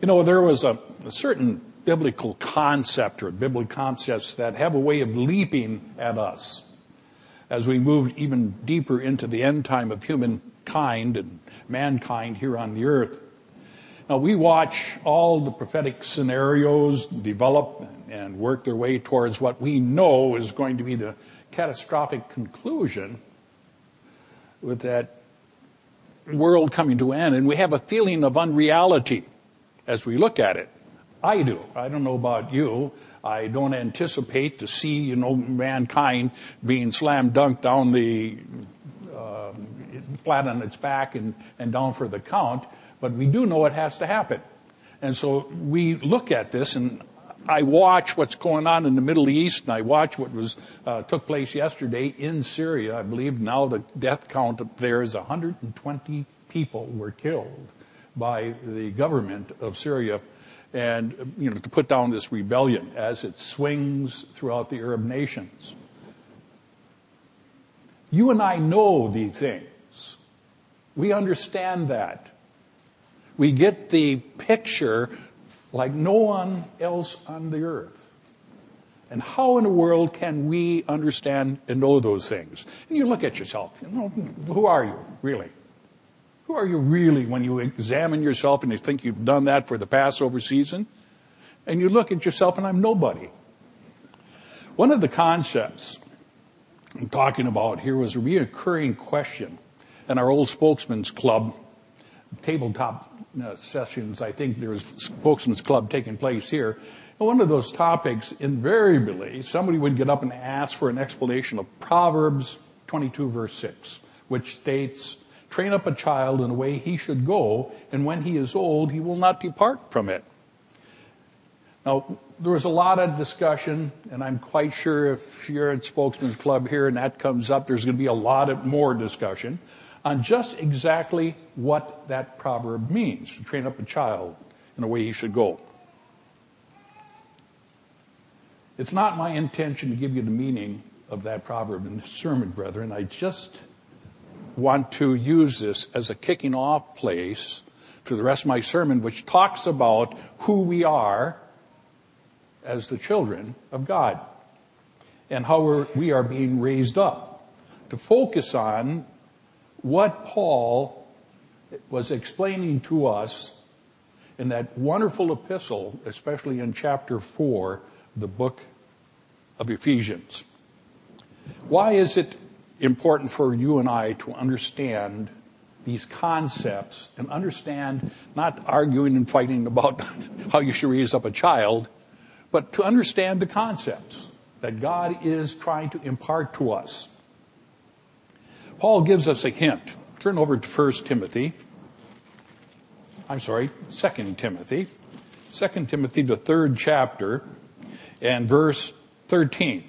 You know, there was a, a certain biblical concept or biblical concepts that have a way of leaping at us as we move even deeper into the end time of humankind and mankind here on the earth. Now we watch all the prophetic scenarios develop and work their way towards what we know is going to be the catastrophic conclusion with that world coming to an end. And we have a feeling of unreality as we look at it. I do. I don't know about you. I don't anticipate to see, you know, mankind being slam dunked down the, uh, flat on its back and, and down for the count, but we do know it has to happen. And so we look at this and I watch what's going on in the Middle East and I watch what was, uh, took place yesterday in Syria. I believe now the death count there is 120 people were killed by the government of Syria and, you know, to put down this rebellion as it swings throughout the Arab nations. You and I know these things. We understand that. We get the picture like no one else on the earth. And how in the world can we understand and know those things? And you look at yourself, you know, who are you, really? Who are you really when you examine yourself and you think you've done that for the Passover season? And you look at yourself and I'm nobody. One of the concepts I'm talking about here was a reoccurring question in our old spokesman's club, tabletop uh, sessions. I think there was spokesman's club taking place here. And one of those topics, invariably, somebody would get up and ask for an explanation of Proverbs 22 verse 6, which states, Train up a child in a way he should go, and when he is old, he will not depart from it. Now, there was a lot of discussion, and I'm quite sure if you're at Spokesman's Club here and that comes up, there's going to be a lot of more discussion on just exactly what that proverb means to train up a child in a way he should go. It's not my intention to give you the meaning of that proverb in this sermon, brethren. I just want to use this as a kicking off place to the rest of my sermon, which talks about who we are as the children of God and how we are being raised up to focus on what Paul was explaining to us in that wonderful epistle, especially in chapter four, the book of Ephesians. Why is it important for you and I to understand these concepts and understand not arguing and fighting about how you should raise up a child, but to understand the concepts that God is trying to impart to us. Paul gives us a hint. Turn over to 1 Timothy. I'm sorry, 2 Timothy. 2 Timothy, the third chapter, and verse 13.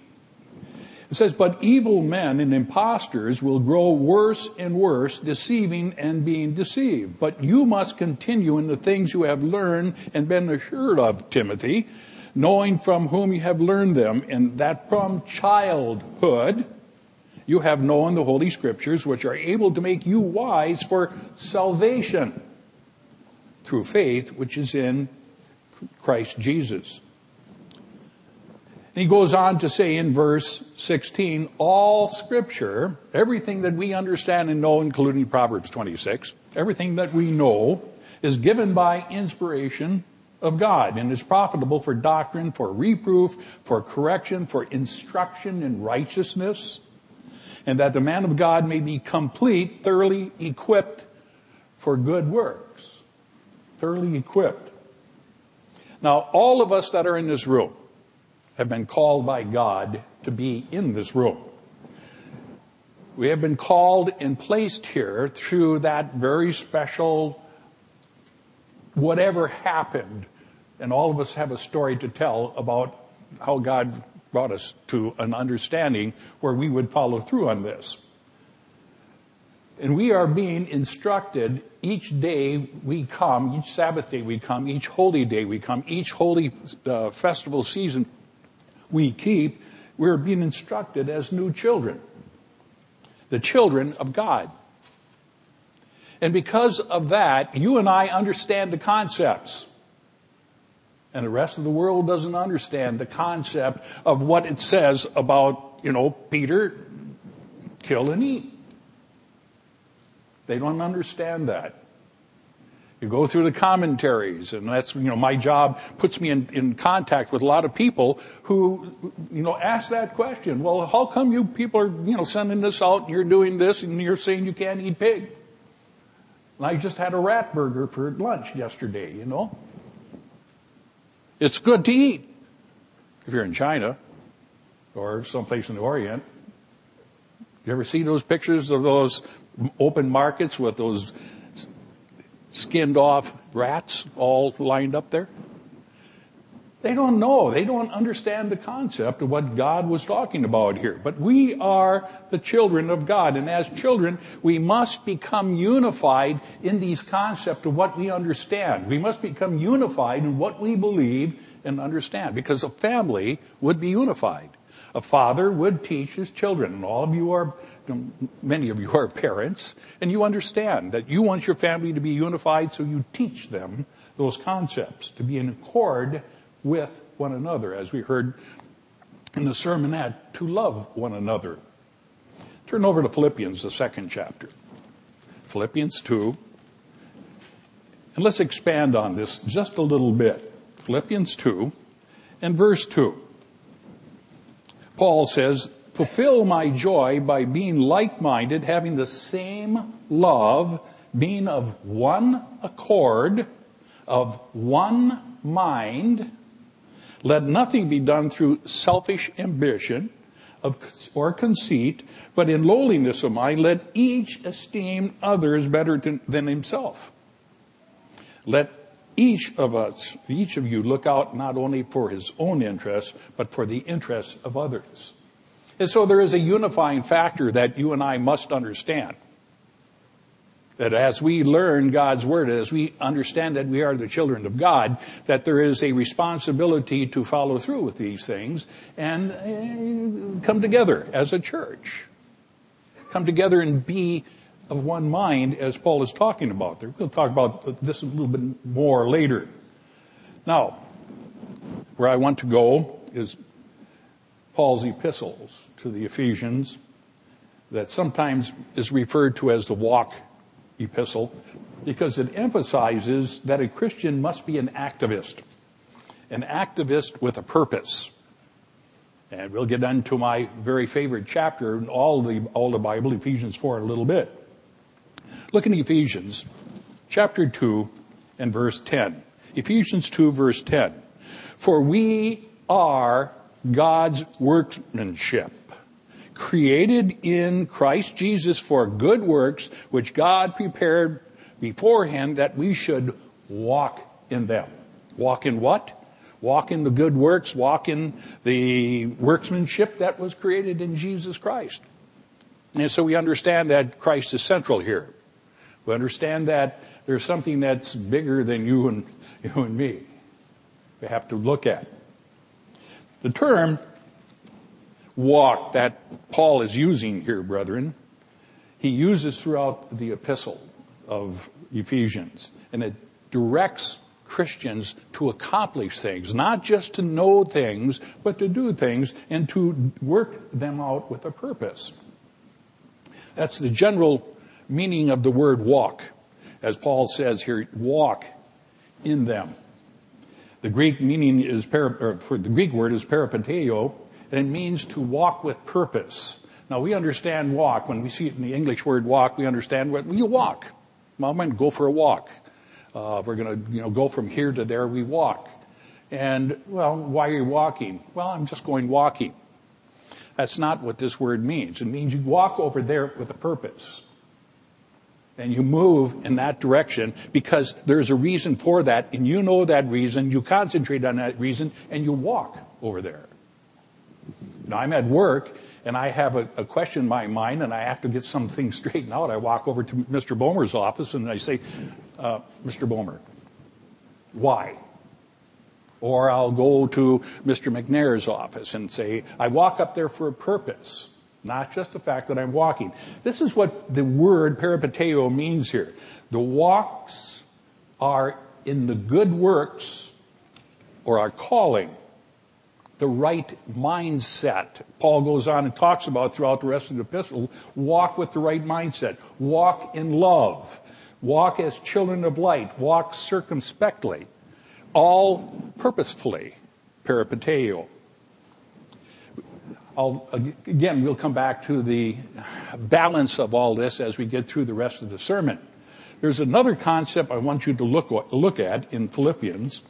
It says, but evil men and impostors will grow worse and worse, deceiving and being deceived. But you must continue in the things you have learned and been assured of, Timothy, knowing from whom you have learned them, and that from childhood you have known the Holy Scriptures, which are able to make you wise for salvation through faith, which is in Christ Jesus. And he goes on to say in verse 16, all scripture, everything that we understand and know, including Proverbs 26, everything that we know is given by inspiration of God and is profitable for doctrine, for reproof, for correction, for instruction in righteousness, and that the man of God may be complete, thoroughly equipped for good works. Thoroughly equipped. Now, all of us that are in this room, have been called by God to be in this room. We have been called and placed here through that very special whatever happened. And all of us have a story to tell about how God brought us to an understanding where we would follow through on this. And we are being instructed each day we come, each Sabbath day we come, each holy day we come, each holy uh, festival season we keep, we're being instructed as new children. The children of God. And because of that, you and I understand the concepts. And the rest of the world doesn't understand the concept of what it says about, you know, Peter, kill and eat. They don't understand that. You go through the commentaries, and that's, you know, my job puts me in, in contact with a lot of people who, you know, ask that question. Well, how come you people are, you know, sending this out and you're doing this and you're saying you can't eat pig? I just had a rat burger for lunch yesterday, you know. It's good to eat if you're in China or someplace in the Orient. You ever see those pictures of those open markets with those skinned off rats all lined up there? They don't know. They don't understand the concept of what God was talking about here. But we are the children of God. And as children, we must become unified in these concepts of what we understand. We must become unified in what we believe and understand. Because a family would be unified. A father would teach his children. And all of you are, many of you are parents. And you understand that you want your family to be unified, so you teach them those concepts to be in accord with one another, as we heard in the sermonette, to love one another. Turn over to Philippians, the second chapter. Philippians 2. And let's expand on this just a little bit. Philippians 2 and verse 2. Paul says, fulfill my joy by being like-minded, having the same love, being of one accord, of one mind, let nothing be done through selfish ambition of, or conceit, but in lowliness of mind, let each esteem others better than, than himself. Let each of us, each of you look out not only for his own interests, but for the interests of others. And so there is a unifying factor that you and I must understand that as we learn God's Word, as we understand that we are the children of God, that there is a responsibility to follow through with these things and uh, come together as a church. Come together and be of one mind as Paul is talking about there. We'll talk about this a little bit more later. Now, where I want to go is Paul's epistles to the Ephesians that sometimes is referred to as the walk epistle because it emphasizes that a Christian must be an activist, an activist with a purpose. And we'll get into my very favorite chapter in all the, all the Bible, Ephesians 4 in a little bit. Look in Ephesians chapter 2 and verse 10. Ephesians 2 verse 10. For we are God's workmanship created in Christ Jesus for good works, which God prepared beforehand that we should walk in them. Walk in what? Walk in the good works, walk in the workmanship that was created in Jesus Christ. And so we understand that Christ is central here. We understand that there's something that's bigger than you and, you and me. We have to look at. The term walk that Paul is using here, brethren, he uses throughout the epistle of Ephesians. And it directs Christians to accomplish things, not just to know things, but to do things and to work them out with a purpose. That's the general meaning of the word walk. As Paul says here, walk in them. The Greek meaning is, for the Greek word is peripateo, and it means to walk with purpose. Now we understand walk. When we see it in the English word walk, we understand what you walk. Going to go for a walk. Uh, we're going to, you know, go from here to there. We walk. And, well, why are you walking? Well, I'm just going walking. That's not what this word means. It means you walk over there with a purpose. And you move in that direction because there's a reason for that, and you know that reason, you concentrate on that reason, and you walk over there. Now I'm at work and I have a, a, question in my mind and I have to get some things straightened out. I walk over to Mr. Bomer's office and I say, uh, Mr. Bomer, why? Or I'll go to Mr. McNair's office and say, I walk up there for a purpose, not just the fact that I'm walking. This is what the word peripateo means here. The walks are in the good works or our calling, the right mindset. Paul goes on and talks about throughout the rest of the epistle, walk with the right mindset, walk in love, walk as children of light, walk circumspectly, all purposefully, peripateo. Again, we'll come back to the balance of all this as we get through the rest of the sermon. There's another concept I want you to look, look at in Philippians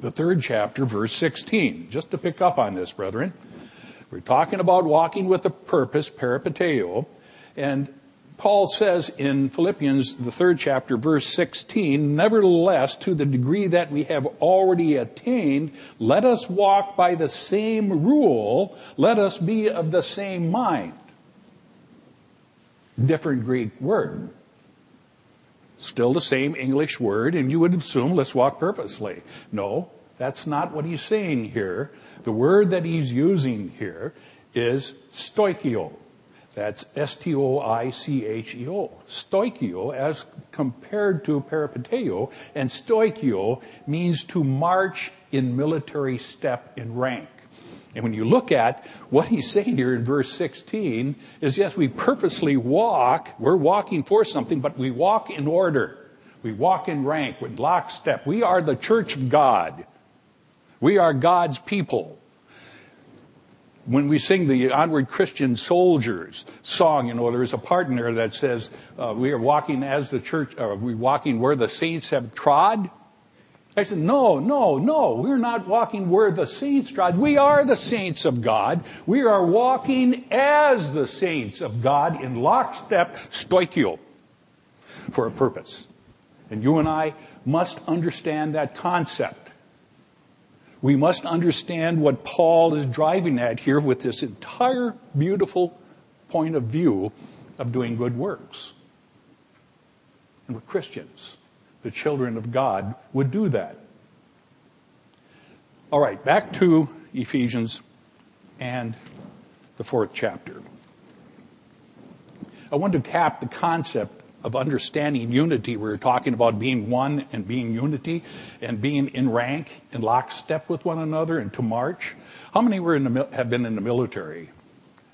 the third chapter, verse 16. Just to pick up on this, brethren. We're talking about walking with a purpose, peripateo, and Paul says in Philippians, the third chapter, verse 16, nevertheless, to the degree that we have already attained, let us walk by the same rule, let us be of the same mind. Different Greek word. Still the same English word, and you would assume let's walk purposely. No, that's not what he's saying here. The word that he's using here is stoicheo. That's S-T-O-I-C-H-E-O. Stoicheo as compared to peripateo, and stoicheo means to march in military step in rank. And when you look at what he's saying here in verse 16 is yes, we purposely walk, we're walking for something, but we walk in order. We walk in rank with lockstep. We are the church of God. We are God's people. When we sing the Onward Christian Soldiers song, you know, there is a part in there that says, uh, we are walking as the church, are we walking where the saints have trod? I said, no, no, no, we're not walking where the saints trod. We are the saints of God. We are walking as the saints of God in lockstep stoicheo for a purpose. And you and I must understand that concept. We must understand what Paul is driving at here with this entire beautiful point of view of doing good works. And we're Christians the children of God would do that. All right, back to Ephesians and the fourth chapter. I want to cap the concept of understanding unity. We are talking about being one and being unity and being in rank in lockstep with one another and to march. How many were in the, have been in the military?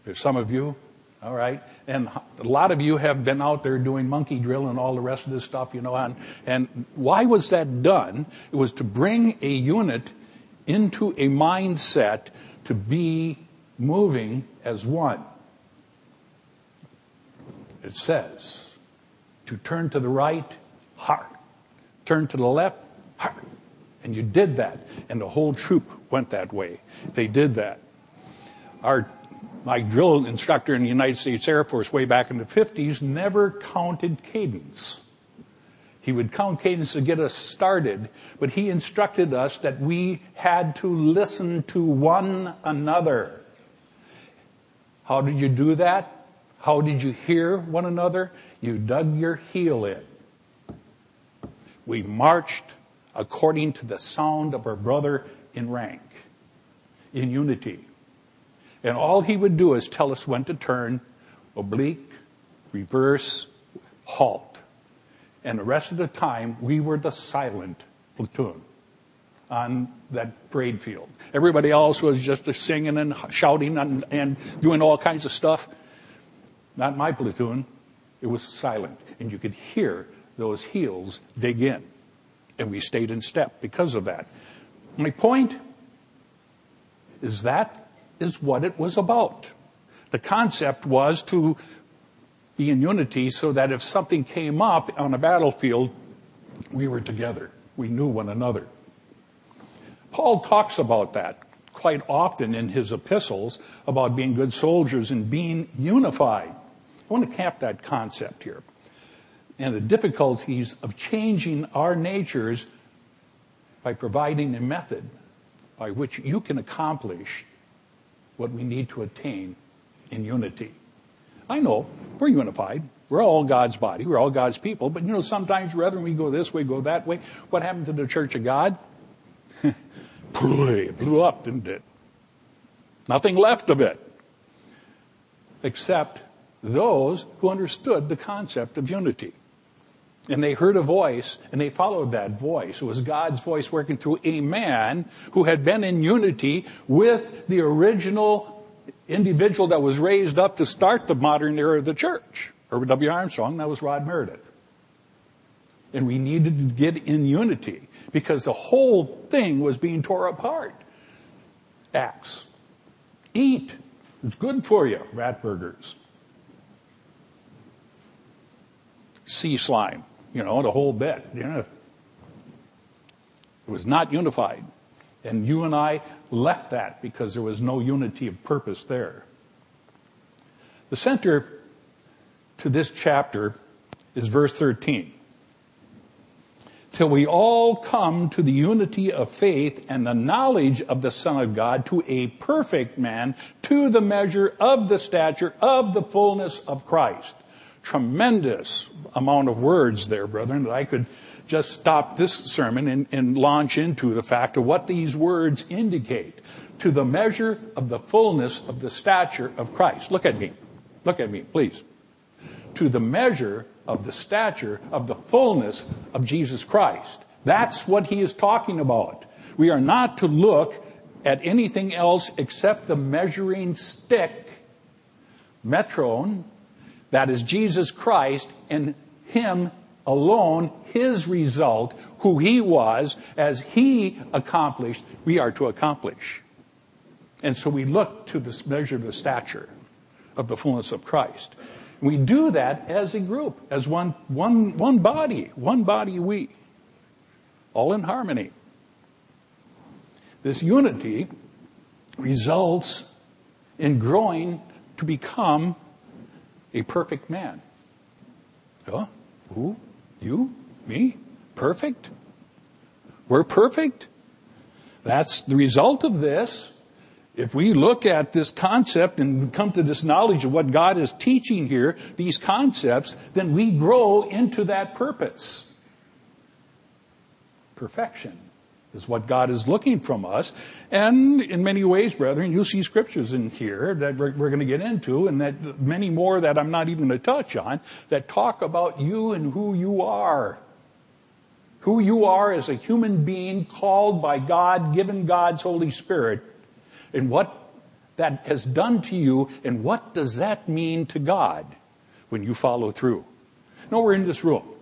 There's some of you. All right. And a lot of you have been out there doing monkey drill and all the rest of this stuff, you know, and, and why was that done? It was to bring a unit into a mindset to be moving as one. It says to turn to the right, heart. Turn to the left, heart. And you did that. And the whole troop went that way. They did that. Our my drill instructor in the United States Air Force way back in the 50s never counted cadence. He would count cadence to get us started, but he instructed us that we had to listen to one another. How did you do that? How did you hear one another? You dug your heel in. We marched according to the sound of our brother in rank, in unity. And all he would do is tell us when to turn, oblique, reverse, halt. And the rest of the time, we were the silent platoon on that parade field. Everybody else was just singing and shouting and, and doing all kinds of stuff. Not my platoon. It was silent. And you could hear those heels dig in. And we stayed in step because of that. My point is that is what it was about. The concept was to be in unity so that if something came up on a battlefield, we were together. We knew one another. Paul talks about that quite often in his epistles about being good soldiers and being unified. I want to cap that concept here and the difficulties of changing our natures by providing a method by which you can accomplish what we need to attain in unity. I know we're unified. We're all God's body. We're all God's people. But you know, sometimes rather we go this way, go that way. What happened to the church of God? blew up, didn't it? Nothing left of it. Except those who understood the concept of unity. And they heard a voice and they followed that voice. It was God's voice working through a man who had been in unity with the original individual that was raised up to start the modern era of the church. Herbert W. Armstrong, that was Rod Meredith. And we needed to get in unity because the whole thing was being tore apart. Acts. Eat. It's good for you, rat burgers. Sea slime, you know, the whole bit. You know. It was not unified. And you and I left that because there was no unity of purpose there. The center to this chapter is verse 13 till we all come to the unity of faith and the knowledge of the Son of God to a perfect man, to the measure of the stature of the fullness of Christ. Tremendous amount of words there, brethren, that I could just stop this sermon and, and launch into the fact of what these words indicate. To the measure of the fullness of the stature of Christ. Look at me. Look at me, please. To the measure of the stature of the fullness of Jesus Christ. That's what he is talking about. We are not to look at anything else except the measuring stick, metron, that is Jesus Christ and him alone, his result, who he was, as he accomplished, we are to accomplish. And so we look to this measure of the stature of the fullness of Christ. We do that as a group, as one, one, one body, one body we, all in harmony. This unity results in growing to become a perfect man. Huh? Who? You? Me? Perfect? We're perfect? That's the result of this if we look at this concept and come to this knowledge of what God is teaching here, these concepts, then we grow into that purpose. Perfection is what God is looking from us. And in many ways, brethren, you see scriptures in here that we're, we're going to get into and that many more that I'm not even going to touch on that talk about you and who you are. Who you are as a human being called by God, given God's Holy Spirit and what that has done to you and what does that mean to God when you follow through. No, we're in this room.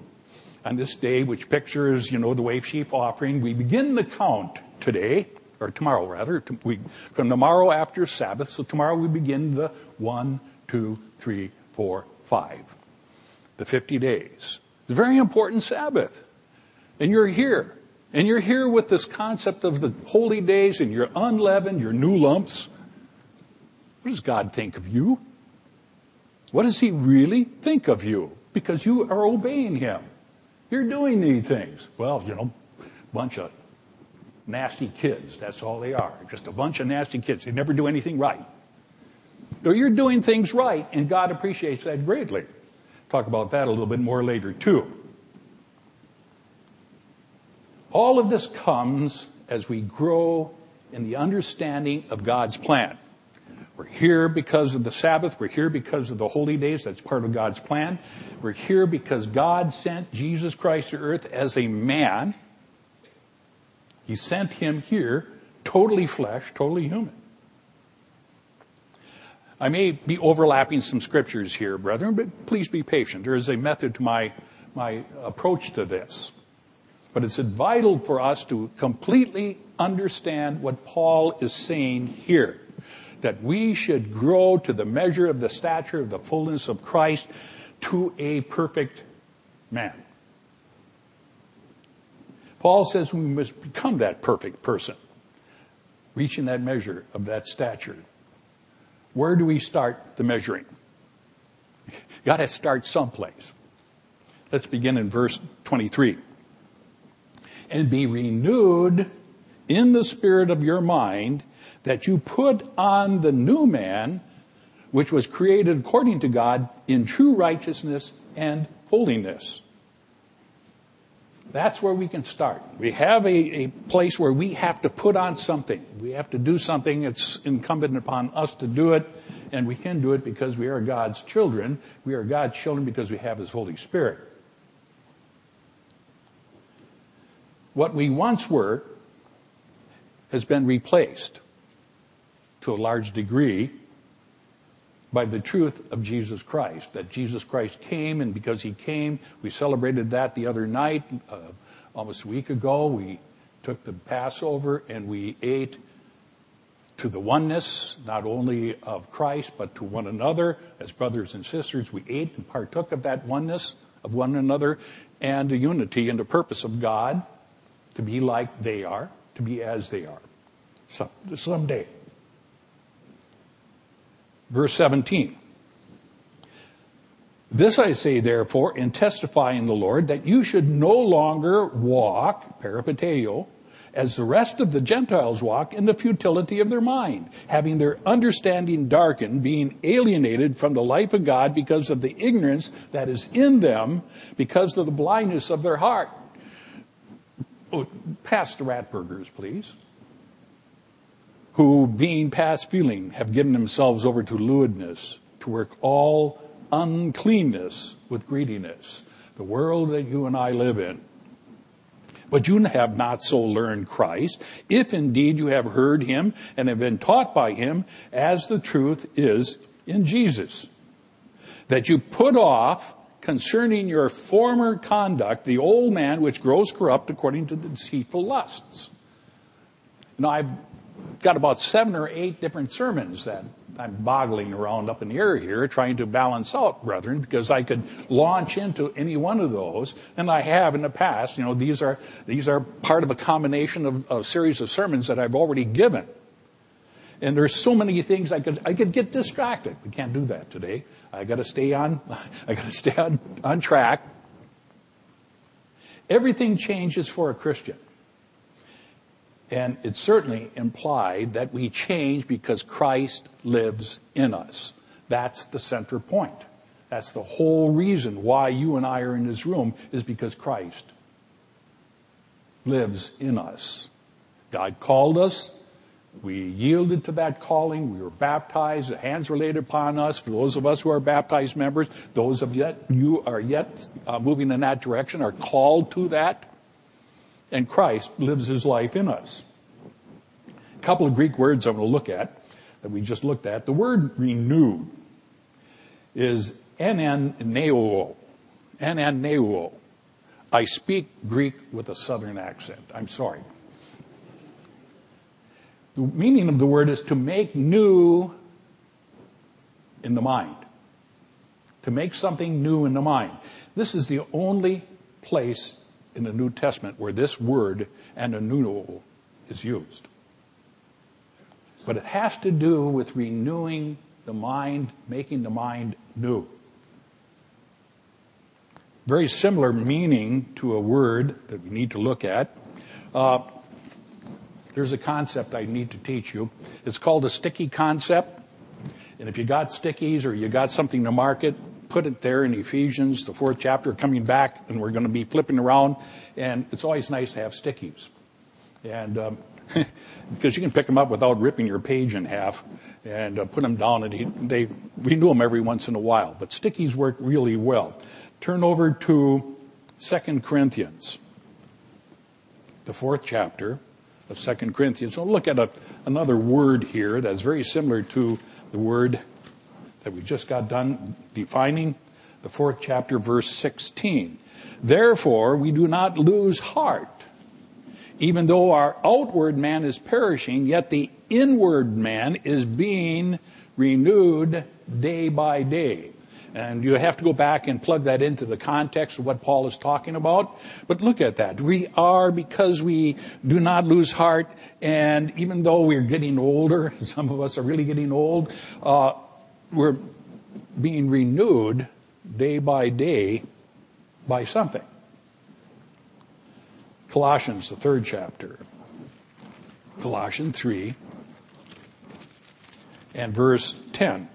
On this day, which pictures, you know, the wave sheep offering, we begin the count today, or tomorrow rather, we, from tomorrow after Sabbath. So tomorrow we begin the one, two, three, four, five. The 50 days. It's a very important Sabbath. And you're here. And you're here with this concept of the holy days and your unleavened, your new lumps. What does God think of you? What does He really think of you? Because you are obeying Him. You're doing these things. Well, you know, bunch of nasty kids. That's all they are. Just a bunch of nasty kids. They never do anything right. Though you're doing things right, and God appreciates that greatly. Talk about that a little bit more later, too. All of this comes as we grow in the understanding of God's plan. We're here because of the Sabbath. We're here because of the holy days. That's part of God's plan. We're here because God sent Jesus Christ to earth as a man. He sent him here, totally flesh, totally human. I may be overlapping some scriptures here, brethren, but please be patient. There is a method to my, my approach to this. But it's vital for us to completely understand what Paul is saying here. That we should grow to the measure of the stature of the fullness of Christ to a perfect man. Paul says we must become that perfect person, reaching that measure of that stature. Where do we start the measuring? You gotta start someplace. Let's begin in verse 23 and be renewed in the spirit of your mind that you put on the new man, which was created according to God in true righteousness and holiness. That's where we can start. We have a, a, place where we have to put on something. We have to do something. It's incumbent upon us to do it. And we can do it because we are God's children. We are God's children because we have His Holy Spirit. what we once were has been replaced to a large degree by the truth of Jesus Christ. That Jesus Christ came, and because he came, we celebrated that the other night, uh, almost a week ago. We took the Passover and we ate to the oneness, not only of Christ, but to one another. As brothers and sisters, we ate and partook of that oneness of one another and the unity and the purpose of God to be like they are, to be as they are. So, someday. Verse 17. This I say therefore in testifying the Lord that you should no longer walk, peripateo, as the rest of the Gentiles walk in the futility of their mind, having their understanding darkened, being alienated from the life of God because of the ignorance that is in them, because of the blindness of their heart. Oh, pass the please. Who, being past feeling, have given themselves over to lewdness, to work all uncleanness with greediness. The world that you and I live in but you have not so learned Christ, if indeed you have heard him and have been taught by him as the truth is in Jesus. That you put off concerning your former conduct the old man which grows corrupt according to the deceitful lusts. Now I've got about seven or eight different sermons that I'm boggling around up in the air here trying to balance out, brethren, because I could launch into any one of those, and I have in the past. You know, these are, these are part of a combination of a series of sermons that I've already given. And there's so many things I could, I could get distracted. We can't do that today. I gotta stay on, I gotta stay on, on track. Everything changes for a Christian. And it certainly implied that we change because Christ lives in us. That's the center point. That's the whole reason why you and I are in this room is because Christ lives in us. God called us. We yielded to that calling. We were baptized. The hands were laid upon us. For those of us who are baptized members, those of yet you are yet uh, moving in that direction are called to that and Christ lives his life in us. A couple of Greek words I'm going to look at that we just looked at. The word renewed is enaneuo. Enaneuo. I speak Greek with a southern accent. I'm sorry. The meaning of the word is to make new in the mind. To make something new in the mind. This is the only place in the New Testament where this word ananeuo is used. But it has to do with renewing the mind, making the mind new. Very similar meaning to a word that we need to look at. Uh, there's a concept I need to teach you. It's called a sticky concept. And if you got stickies or you got something to market, put it there in Ephesians, the fourth chapter, coming back, and we're going to be flipping around. And it's always nice to have stickies. And um, because you can pick them up without ripping your page in half and uh, put them down, and he, they renew them every once in a while. But stickies work really well. Turn over to Second Corinthians, the fourth chapter of Second Corinthians. So look at a, another word here that's very similar to the word that we just got done defining, the fourth chapter, verse 16. Therefore, we do not lose heart. Even though our outward man is perishing, yet the inward man is being renewed day by day. And you have to go back and plug that into the context of what Paul is talking about. But look at that. We are, because we do not lose heart, and even though we're getting older, some of us are really getting old, uh, we're being renewed day by day by something. Colossians, the third chapter. Colossians 3 and verse 10.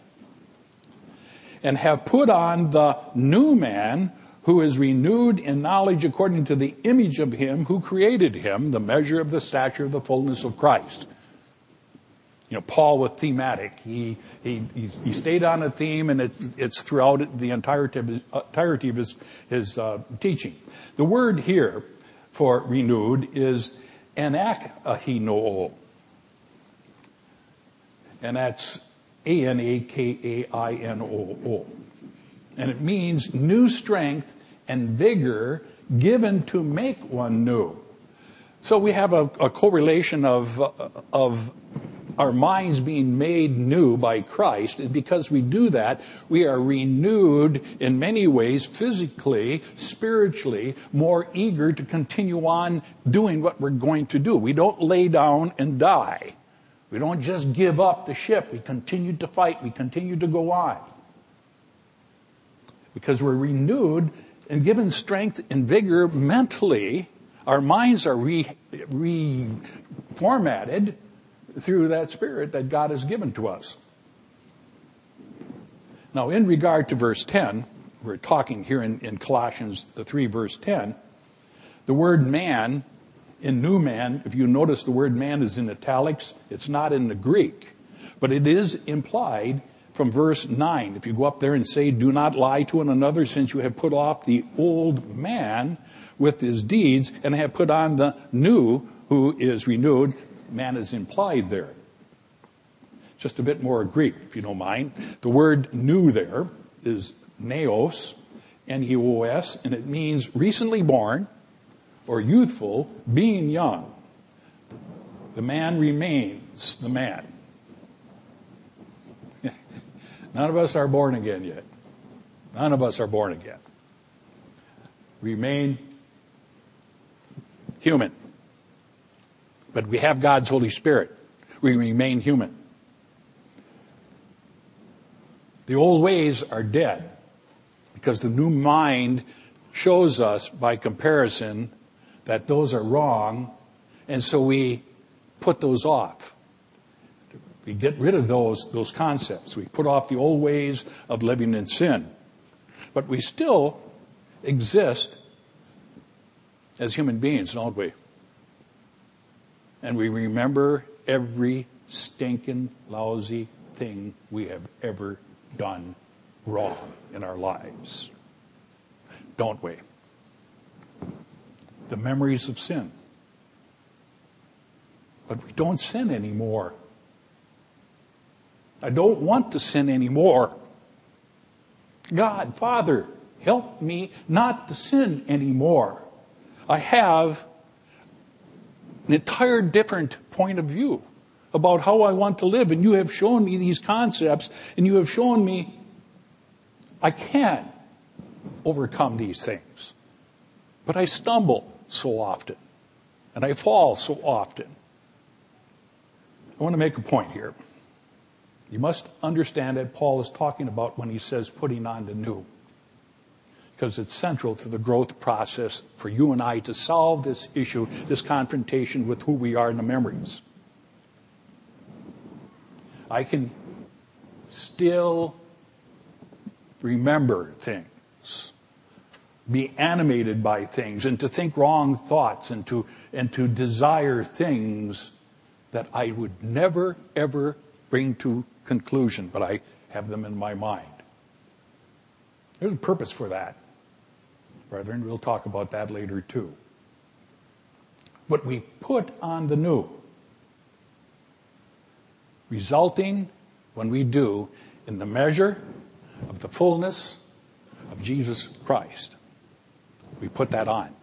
And have put on the new man who is renewed in knowledge according to the image of him who created him, the measure of the stature of the fullness of Christ. You know, Paul with thematic. He, he, he stayed on a theme and it's, it's throughout the entirety of his, entirety of his, his uh, teaching. The word here for renewed is anakainoo. And that's A-N-A-K-A-I-N-O-O. And it means new strength and vigor given to make one new. So we have a, a correlation of, of our minds being made new by Christ. And because we do that, we are renewed in many ways, physically, spiritually, more eager to continue on doing what we're going to do. We don't lay down and die. We don't just give up the ship. We continue to fight. We continue to go on. Because we're renewed and given strength and vigor mentally. Our minds are re, reformatted through that Spirit that God has given to us. Now, in regard to verse 10, we're talking here in, in Colossians the 3 verse 10, the word man in new man, if you notice the word man is in italics, it's not in the Greek, but it is implied from verse 9. If you go up there and say, do not lie to one another since you have put off the old man with his deeds and have put on the new who is renewed man is implied there. Just a bit more Greek, if you don't mind. The word new there is neos, N-E-O-S, and it means recently born or youthful, being young. The man remains the man. None of us are born again yet. None of us are born again. Remain human. But we have God's Holy Spirit. We remain human. The old ways are dead because the new mind shows us by comparison that those are wrong, and so we put those off. We get rid of those, those concepts. We put off the old ways of living in sin. But we still exist as human beings, don't we? And we remember every stinking, lousy thing we have ever done wrong in our lives. Don't we? The memories of sin. But we don't sin anymore. I don't want to sin anymore. God, Father, help me not to sin anymore. I have an entire different point of view about how I want to live. And you have shown me these concepts and you have shown me I can overcome these things. But I stumble so often and I fall so often. I want to make a point here. You must understand that Paul is talking about when he says putting on the new because it's central to the growth process for you and I to solve this issue, this confrontation with who we are in the memories. I can still remember things, be animated by things, and to think wrong thoughts and to, and to desire things that I would never, ever bring to conclusion, but I have them in my mind. There's a purpose for that brethren. We'll talk about that later too. But we put on the new, resulting, when we do, in the measure of the fullness of Jesus Christ. We put that on.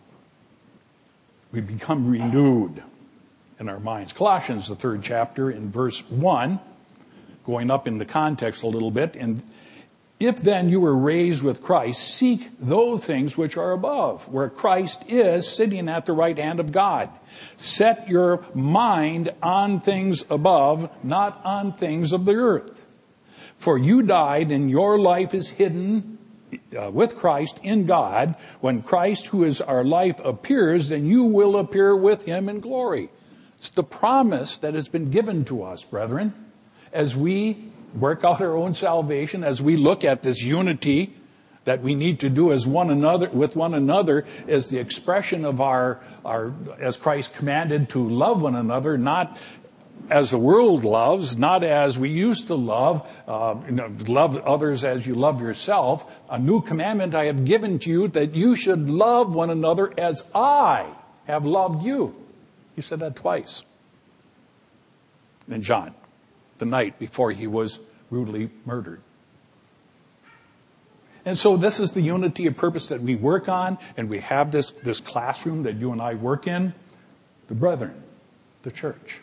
We become renewed in our minds. Colossians, the third chapter, in verse 1, going up in the context a little bit, and if then you were raised with Christ, seek those things which are above, where Christ is sitting at the right hand of God. Set your mind on things above, not on things of the earth. For you died and your life is hidden uh, with Christ in God. When Christ, who is our life, appears, then you will appear with him in glory. It's the promise that has been given to us, brethren, as we work out our own salvation as we look at this unity that we need to do as one another with one another as the expression of our our as Christ commanded to love one another not as the world loves, not as we used to love, uh, you know, love others as you love yourself. A new commandment I have given to you that you should love one another as I have loved you. He said that twice. In John, the night before he was brutally murdered. And so this is the unity of purpose that we work on, and we have this, this classroom that you and I work in, the brethren, the church.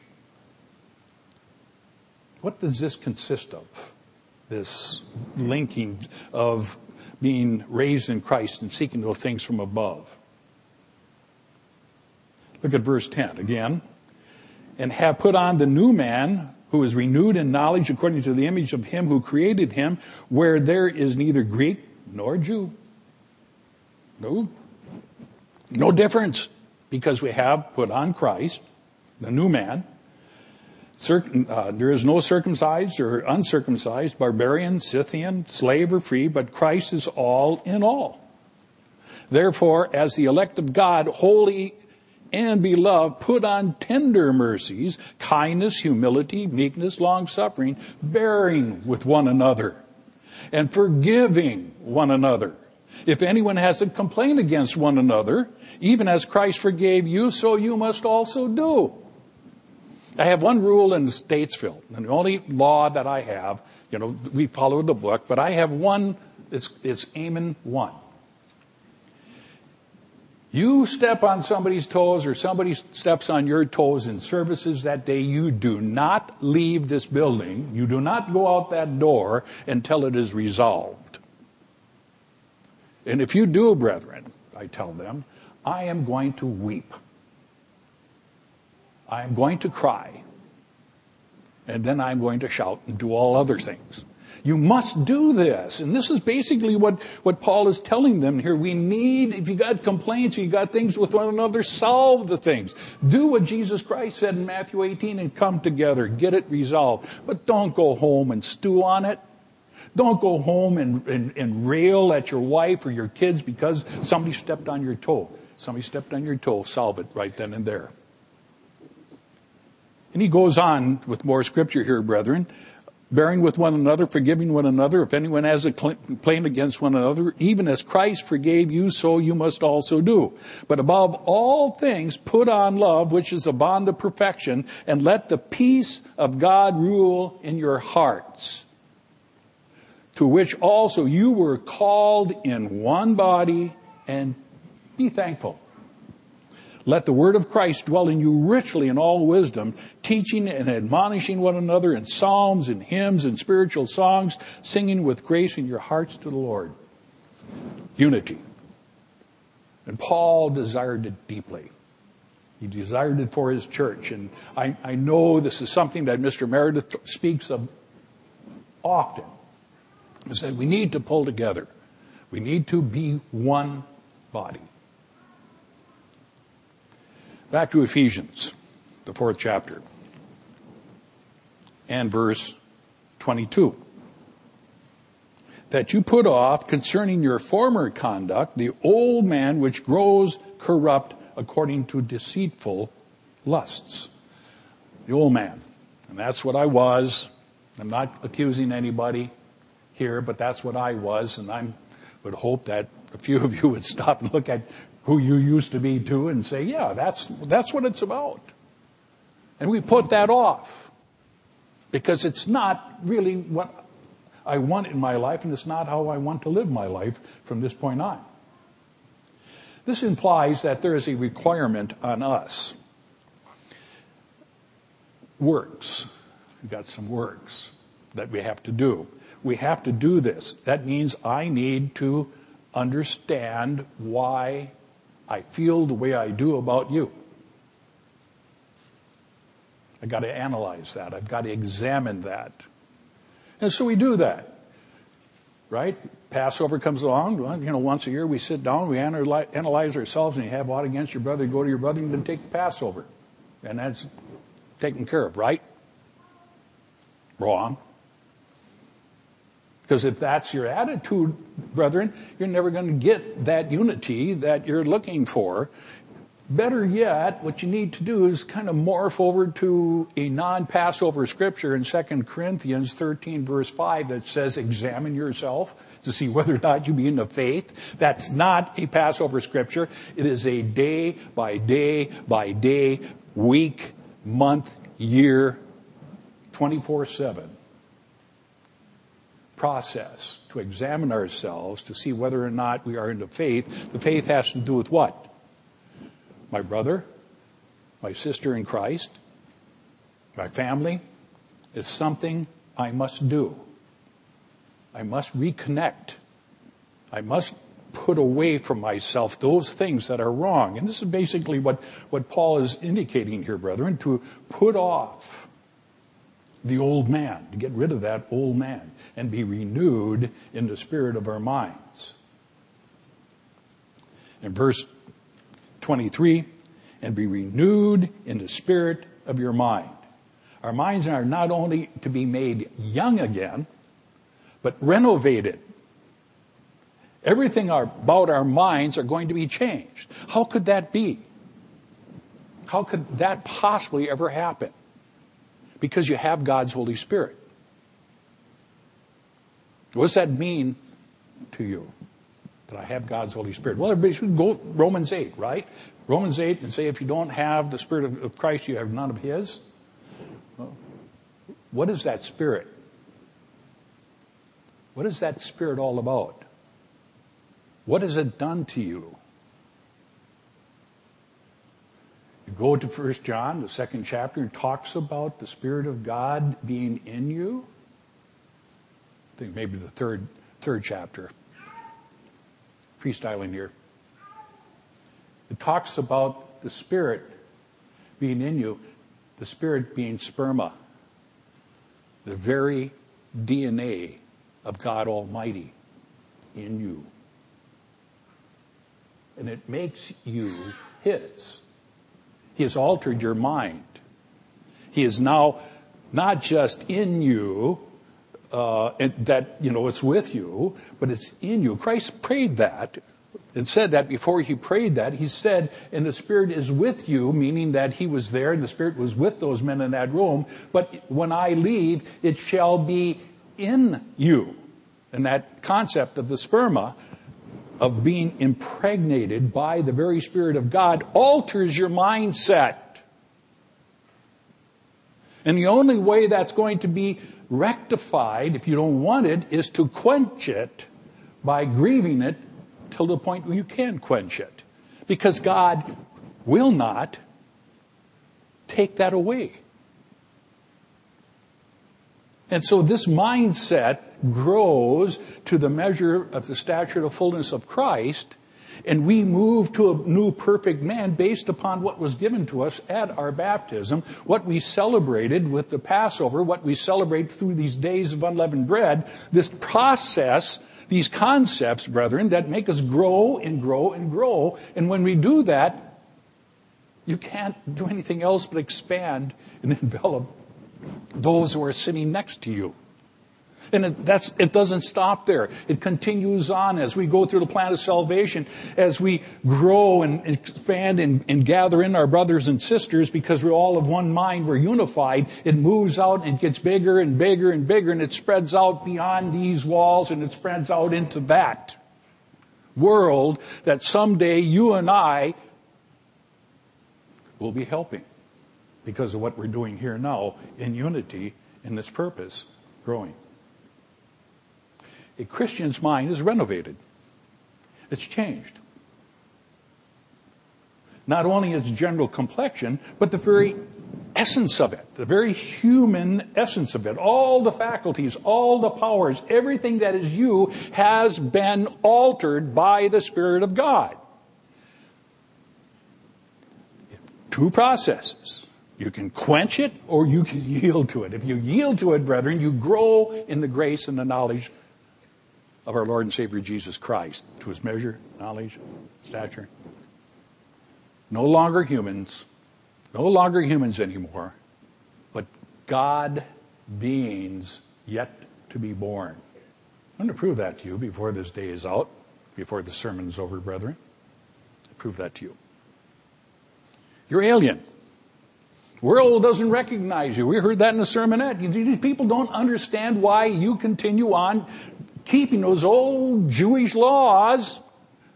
What does this consist of? This linking of being raised in Christ and seeking those things from above. Look at verse 10 again. And have put on the new man who is renewed in knowledge according to the image of him who created him, where there is neither Greek nor Jew. No. No difference because we have put on Christ, the new man. Uh, there is no circumcised or uncircumcised, barbarian, Scythian, slave or free, but Christ is all in all. Therefore, as the elect of God, holy and beloved, put on tender mercies, kindness, humility, meekness, long suffering, bearing with one another, and forgiving one another. If anyone has a complaint against one another, even as Christ forgave you, so you must also do. I have one rule in Statesville, and the only law that I have, you know, we follow the book, but I have one, it's, it's Amen 1. You step on somebody's toes or somebody steps on your toes in services that day, you do not leave this building. You do not go out that door until it is resolved. And if you do, brethren, I tell them, I am going to weep. I am going to cry. And then I'm going to shout and do all other things. You must do this. And this is basically what, what Paul is telling them here. We need, if you got complaints, you got things with one another, solve the things. Do what Jesus Christ said in Matthew 18 and come together. Get it resolved. But don't go home and stew on it. Don't go home and, and, and rail at your wife or your kids because somebody stepped on your toe. Somebody stepped on your toe. Solve it right then and there. And he goes on with more scripture here, brethren bearing with one another, forgiving one another. If anyone has a complaint against one another, even as Christ forgave you, so you must also do. But above all things, put on love, which is the bond of perfection, and let the peace of God rule in your hearts, to which also you were called in one body, and be thankful. Let the word of Christ dwell in you richly in all wisdom, teaching and admonishing one another in psalms and hymns and spiritual songs, singing with grace in your hearts to the Lord. Unity. And Paul desired it deeply. He desired it for his church. And I, I know this is something that Mr. Meredith speaks of often. Is that we need to pull together. We need to be one body. Back to Ephesians, the fourth chapter, and verse 22. That you put off concerning your former conduct the old man which grows corrupt according to deceitful lusts. The old man. And that's what I was. I'm not accusing anybody here, but that's what I was, and I would hope that a few of you would stop and look at who you used to be too and say, yeah, that's, that's what it's about. And we put that off because it's not really what I want in my life and it's not how I want to live my life from this point on. This implies that there is a requirement on us. Works. We've got some works that we have to do. We have to do this. That means I need to understand why I feel the way I do about you. I've got to analyze that. I've got to examine that. And so we do that. Right? Passover comes along. You know, once a year we sit down, we analyze ourselves, and you have what against your brother, go to your brother and then take Passover. And that's taken care of, right? Wrong. Because if that's your attitude, brethren, you're never going to get that unity that you're looking for. Better yet, what you need to do is kind of morph over to a non-Passover scripture in 2 Corinthians 13 verse 5 that says, examine yourself to see whether or not you be in the faith. That's not a Passover scripture. It is a day by day by day, week, month, year, 24 7 process to examine ourselves to see whether or not we are in the faith. The faith has to do with what? my brother, my sister in Christ, my family, is something I must do. I must reconnect. I must put away from myself those things that are wrong. And this is basically what, what Paul is indicating here, brethren, to put off the old man, to get rid of that old man and be renewed in the spirit of our minds. In verse 23, and be renewed in the spirit of your mind. Our minds are not only to be made young again, but renovated. Everything about our minds are going to be changed. How could that be? How could that possibly ever happen? Because you have God's Holy Spirit. What does that mean to you? That I have God's Holy Spirit. Well, everybody should go Romans 8, right? Romans 8 and say if you don't have the Spirit of, Christ, you have none of His. Well, what is that Spirit? What is that Spirit all about? What has it done to you? You go to 1 John, the second chapter, and talks about the Spirit of God being in you. Think maybe the third, third chapter. Freestyling here. It talks about the Spirit being in you, the Spirit being sperma, the very DNA of God Almighty in you. And it makes you His. He has altered your mind. He is now not just in you, uh, that, you know, it's with you, but it's in you. Christ prayed that and said that before he prayed that, he said, and the Spirit is with you, meaning that he was there and the Spirit was with those men in that room, but when I leave, it shall be in you. And that concept of the sperma, of being impregnated by the very Spirit of God, alters your mindset. And the only way that's going to be rectified, if you don't want it, is to quench it by grieving it till the point where you can quench it. Because God will not take that away. And so this mindset grows to the measure of the stature of fullness of Christ, and we move to a new perfect man based upon what was given to us at our baptism, what we celebrated with the Passover, what we celebrate through these days of unleavened bread, this process these concepts, brethren, that make us grow and grow and grow. And when we do that, you can't do anything else but expand and envelop those who are sitting next to you. And it, that's, it doesn't stop there. It continues on as we go through the plan of salvation, as we grow and expand and, and gather in our brothers and sisters because we're all of one mind, we're unified. It moves out and it gets bigger and bigger and bigger and it spreads out beyond these walls and it spreads out into that world that someday you and I will be helping because of what we're doing here now in unity in this purpose growing a Christian's mind is renovated. It's changed. Not only its general complexion, but the very essence of it, the very human essence of it, all the faculties, all the powers, everything that is you has been altered by the Spirit of God. Two processes. You can quench it or you can yield to it. If you yield to it, brethren, you grow in the grace and the knowledge of our Lord and Savior Jesus Christ to his measure, knowledge, stature. No longer humans, no longer humans anymore, but God beings yet to be born. I'm going to prove that to you before this day is out, before the sermon is over, brethren. I prove that to you. You're alien. World doesn't recognize you. We heard that in the sermonette. These people don't understand why you continue on keeping those old Jewish laws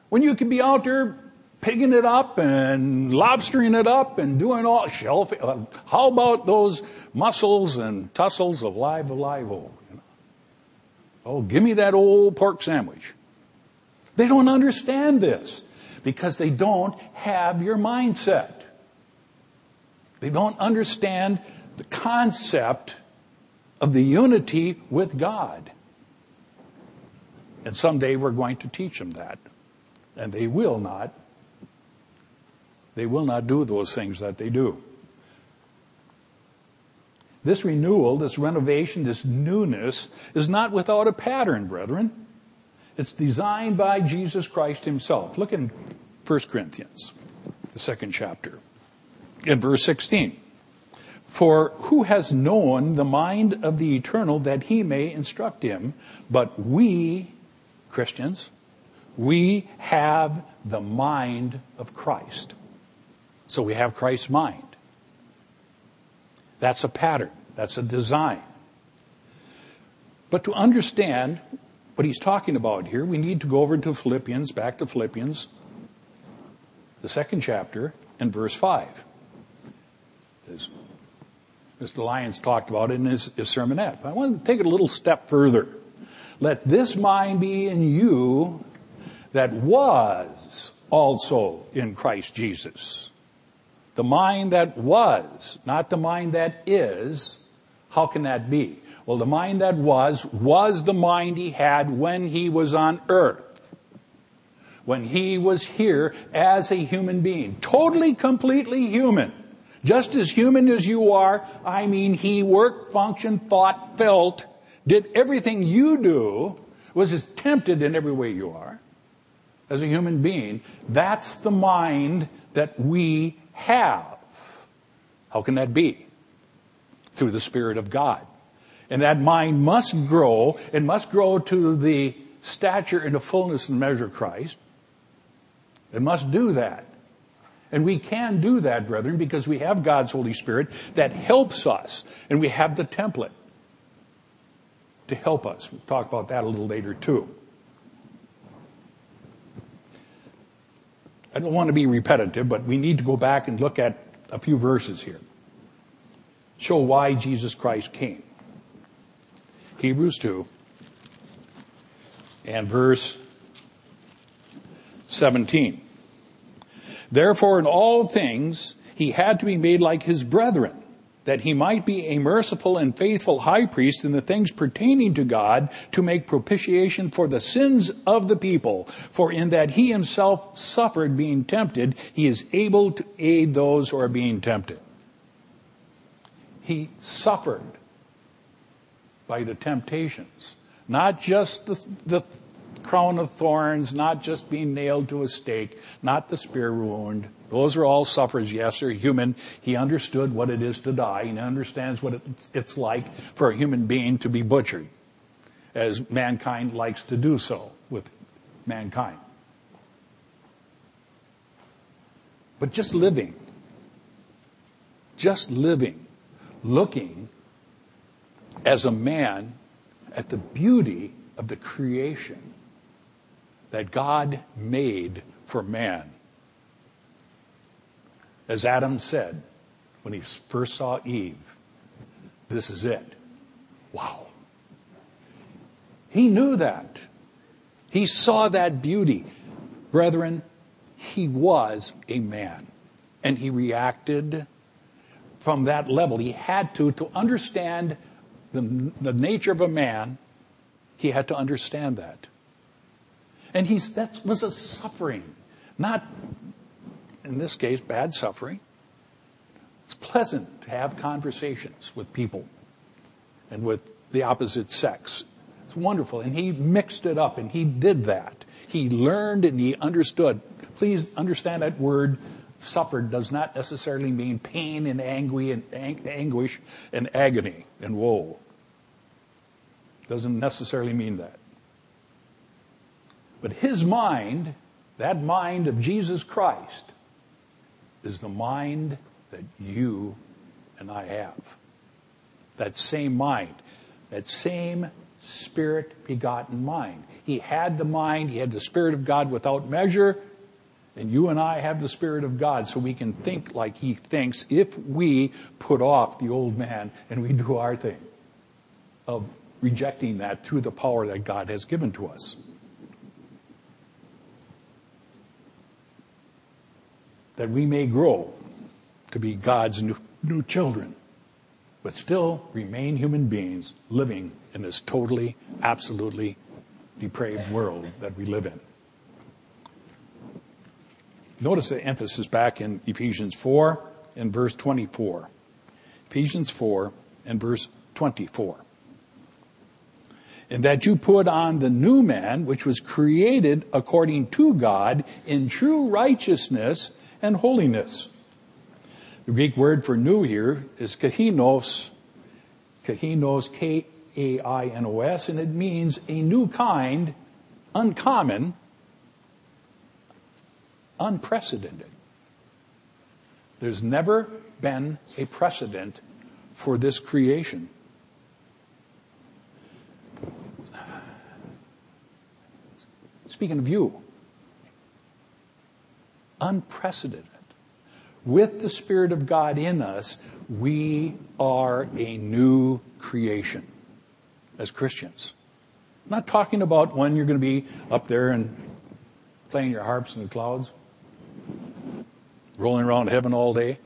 when you could be out there pigging it up and lobstering it up and doing all shelf. Uh, how about those mussels and tussles of live alive? Oh, give me that old pork sandwich. They don't understand this because they don't have your mindset. They don't understand the concept of the unity with God. And someday we're going to teach them that. And they will not. They will not do those things that they do. This renewal, this renovation, this newness is not without a pattern, brethren. It's designed by Jesus Christ himself. Look in 1 Corinthians, the second chapter, in verse 16. For who has known the mind of the eternal that he may instruct him? But we, Christians, we have the mind of Christ. So we have Christ's mind. That's a pattern. That's a design. But to understand what he's talking about here, we need to go over to Philippians, back to Philippians, the second chapter, and verse 5. As Mr. Lyons talked about in his, his sermonette. I want to take it a little step further. Let this mind be in you that was also in Christ Jesus. The mind that was, not the mind that is. How can that be? Well, the mind that was, was the mind he had when he was on earth. When he was here as a human being. Totally, completely human. Just as human as you are, I mean, he worked, functioned, thought, felt, did everything you do, was as tempted in every way you are as a human being. That's the mind that we have. How can that be? Through the Spirit of God. And that mind must grow. and must grow to the stature and the fullness and measure of Christ. It must do that. And we can do that, brethren, because we have God's Holy Spirit that helps us. And we have the template to help us. We'll talk about that a little later too. I don't want to be repetitive, but we need to go back and look at a few verses here. Show why Jesus Christ came. Hebrews 2 and verse 17. Therefore, in all things, he had to be made like his brethren, that he might be a merciful and faithful high priest in the things pertaining to God to make propitiation for the sins of the people. For in that he himself suffered being tempted, he is able to aid those who are being tempted. He suffered by the temptations. Not just the, the crown of thorns, not just being nailed to a stake, not the spear wound. Those are all sufferers. Yes, they're human. He understood what it is to die. He understands what it's like for a human being to be butchered, as mankind likes to do so with mankind. But just living, just living, looking as a man at the beauty of the creation that God made for man. As Adam said when he first saw Eve, this is it. Wow. He knew that. He saw that beauty. Brethren, he was a man. And he reacted from that level. He had to, to understand the, the nature of a man, he had to understand that. And he's, that was a suffering, not, in this case, bad suffering. It's pleasant to have conversations with people and with the opposite sex. It's wonderful. And he mixed it up and he did that. He learned and he understood. Please understand that word suffered does not necessarily mean pain and anguish and agony and woe. Doesn't necessarily mean that. But his mind, that mind of Jesus Christ, is the mind that you and I have. That same mind, that same spirit begotten mind. He had the mind, he had the Spirit of God without measure, and you and I have the Spirit of God so we can think like he thinks if we put off the old man and we do our thing of rejecting that through the power that God has given to us. That we may grow to be God's new, new children, but still remain human beings living in this totally, absolutely depraved world that we live in. Notice the emphasis back in Ephesians 4 and verse 24. Ephesians 4 and verse 24. And that you put on the new man, which was created according to God in true righteousness and holiness. The Greek word for new here is kainos, kainos, K-A-I-N-O-S, and it means a new kind, uncommon, unprecedented. There's never been a precedent for this creation. Speaking of you, unprecedented. With the Spirit of God in us, we are a new creation as Christians. I'm not talking about when you're going to be up there and playing your harps in the clouds rolling around heaven all day.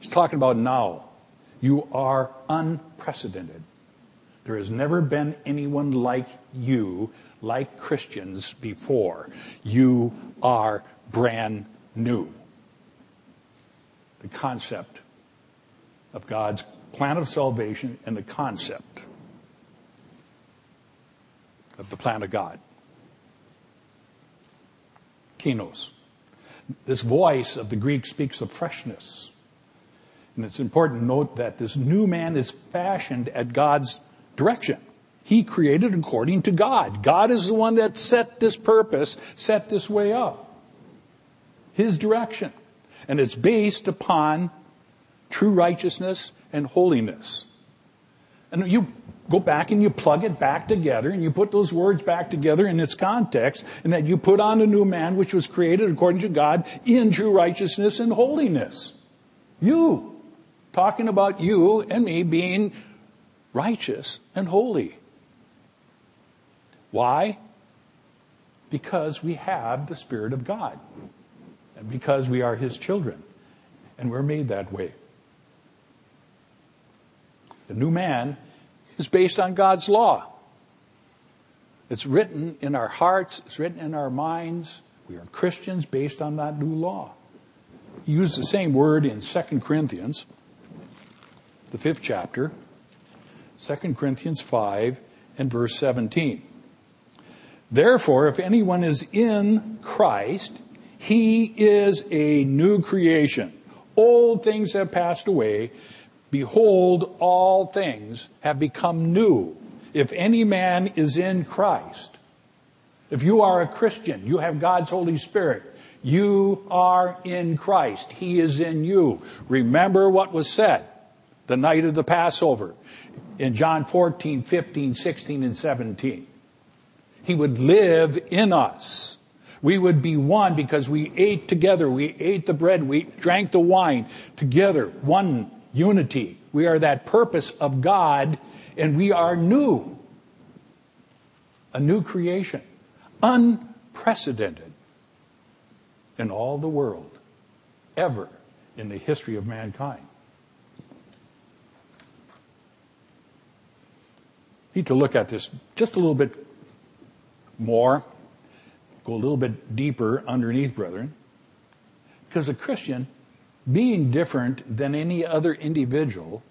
He's talking about now. You are unprecedented. There has never been anyone like you, like Christians before. You are brand new. The concept of God's plan of salvation and the concept of the plan of God. Kainos. This voice of the Greek speaks of freshness. And it's important to note that this new man is fashioned at God's direction. He created according to God. God is the one that set this purpose, set this way up. His direction. And it's based upon true righteousness and holiness. And you go back and you plug it back together and you put those words back together in its context and that you put on a new man which was created according to God in true righteousness and holiness. You. Talking about you and me being righteous and holy. Why? Because we have the Spirit of God. And because we are His children. And we're made that way. The new man is based on God's law. It's written in our hearts, it's written in our minds. We are Christians based on that new law. He used the same word in 2 Corinthians, the fifth chapter, 2 Corinthians 5 and verse 17. Therefore, if anyone is in Christ, he is a new creation. Old things have passed away. Behold, all things have become new. If any man is in Christ, if you are a Christian, you have God's Holy Spirit, you are in Christ. He is in you. Remember what was said the night of the Passover in John 14, 15, 16, and 17. He would live in us. We would be one because we ate together. We ate the bread. We drank the wine together. One unity. We are that purpose of God and we are new. A new creation. Unprecedented in all the world ever in the history of mankind. Need to look at this just a little bit more, go a little bit deeper underneath, brethren. Because a Christian being different than any other individual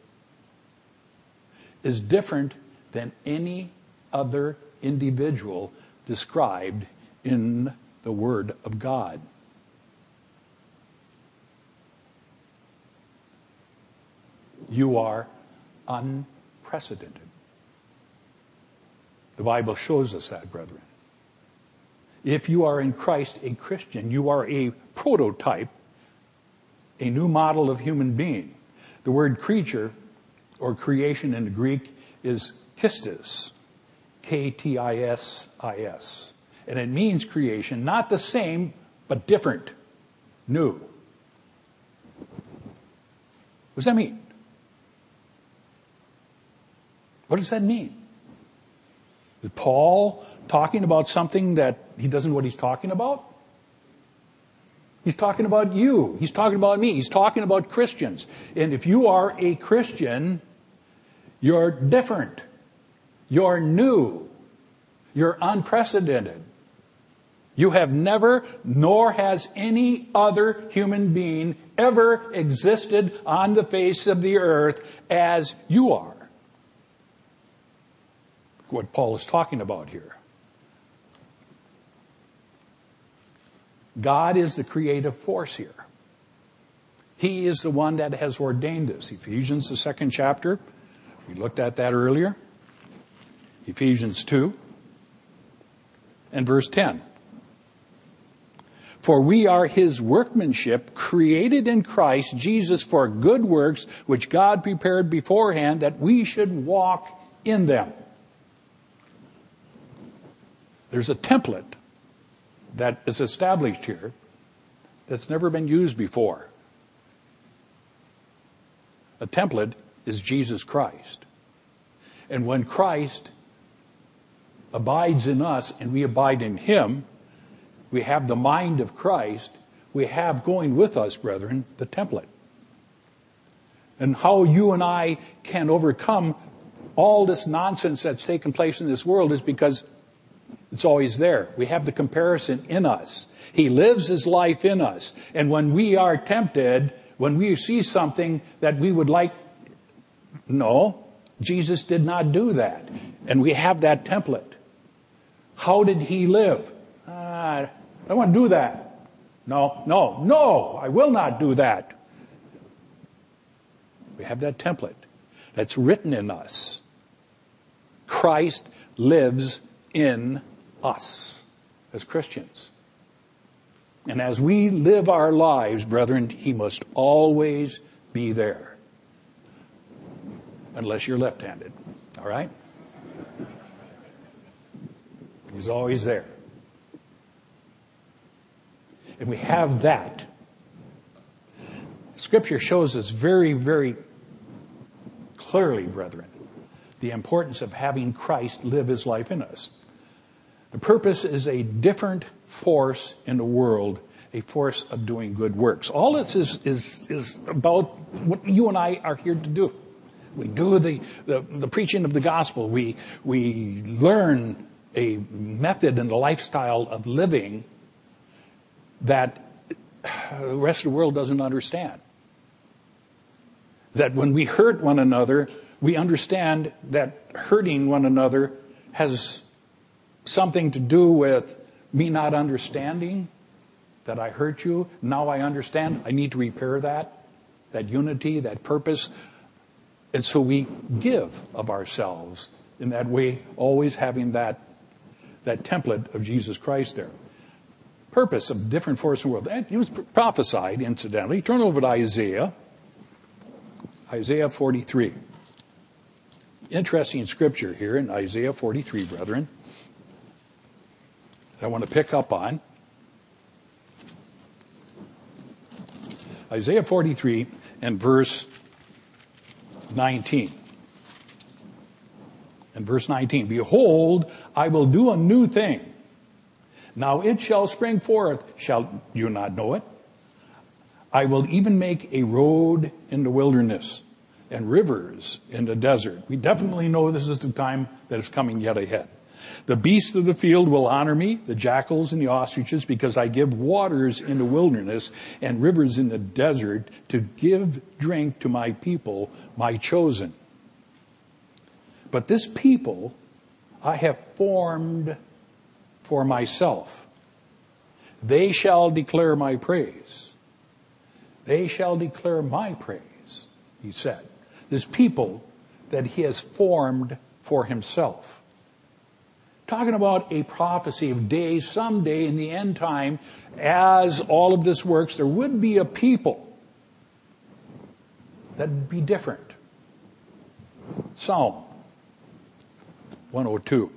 is different than any other individual described in the Word of God. You are unprecedented. The Bible shows us that, brethren. If you are in Christ a Christian, you are a prototype, a new model of human being. The word creature or creation in Greek is ktisis, K-T-I-S-I-S. And it means creation, not the same, but different, new. What does that mean? What does that mean? Is Paul talking about something that he doesn't know what he's talking about? He's talking about you. He's talking about me. He's talking about Christians. And if you are a Christian, you're different. You're new. You're unprecedented. You have never, nor has any other human being ever existed on the face of the earth as you are. What Paul is talking about here. God is the creative force here. He is the one that has ordained this. Ephesians, the second chapter, we looked at that earlier. Ephesians 2 and verse 10. For we are his workmanship, created in Christ Jesus for good works, which God prepared beforehand that we should walk in them. There's a template that is established here that's never been used before. A template is Jesus Christ. And when Christ abides in us and we abide in Him, we have the mind of Christ, we have going with us, brethren, the template. And how you and I can overcome all this nonsense that's taken place in this world is because it's always there. We have the comparison in us. He lives his life in us. And when we are tempted, when we see something that we would like, no, Jesus did not do that. And we have that template. How did he live? Uh, I don't want to do that. No, no, no, I will not do that. We have that template that's written in us. Christ lives in us as Christians. And as we live our lives, brethren, He must always be there. Unless you're left handed. All right? He's always there. And we have that. Scripture shows us very, very clearly, brethren, the importance of having Christ live his life in us. The purpose is a different force in the world, a force of doing good works. All this is, is, is about what you and I are here to do. We do the, the, the preaching of the gospel. We, we learn a method and a lifestyle of living that the rest of the world doesn't understand. That when we hurt one another, we understand that hurting one another has something to do with me not understanding that I hurt you. Now I understand. I need to repair that, that unity, that purpose. And so we give of ourselves in that way, always having that, that template of Jesus Christ there. Purpose of different force in the world. It was prophesied, incidentally. Turn over to Isaiah. Isaiah 43. Interesting scripture here in Isaiah 43, brethren. I want to pick up on. Isaiah 43 and verse 19. And verse 19, behold, I will do a new thing. Now it shall spring forth. Shall you not know it? I will even make a road in the wilderness and rivers in the desert. We definitely know this is the time that is coming yet ahead. The beasts of the field will honor me, the jackals and the ostriches, because I give waters in the wilderness and rivers in the desert to give drink to my people, my chosen. But this people I have formed for myself. They shall declare my praise. They shall declare my praise, he said. This people that he has formed for himself talking about a prophecy of days, someday in the end time, as all of this works, there would be a people that'd be different. Psalm 102.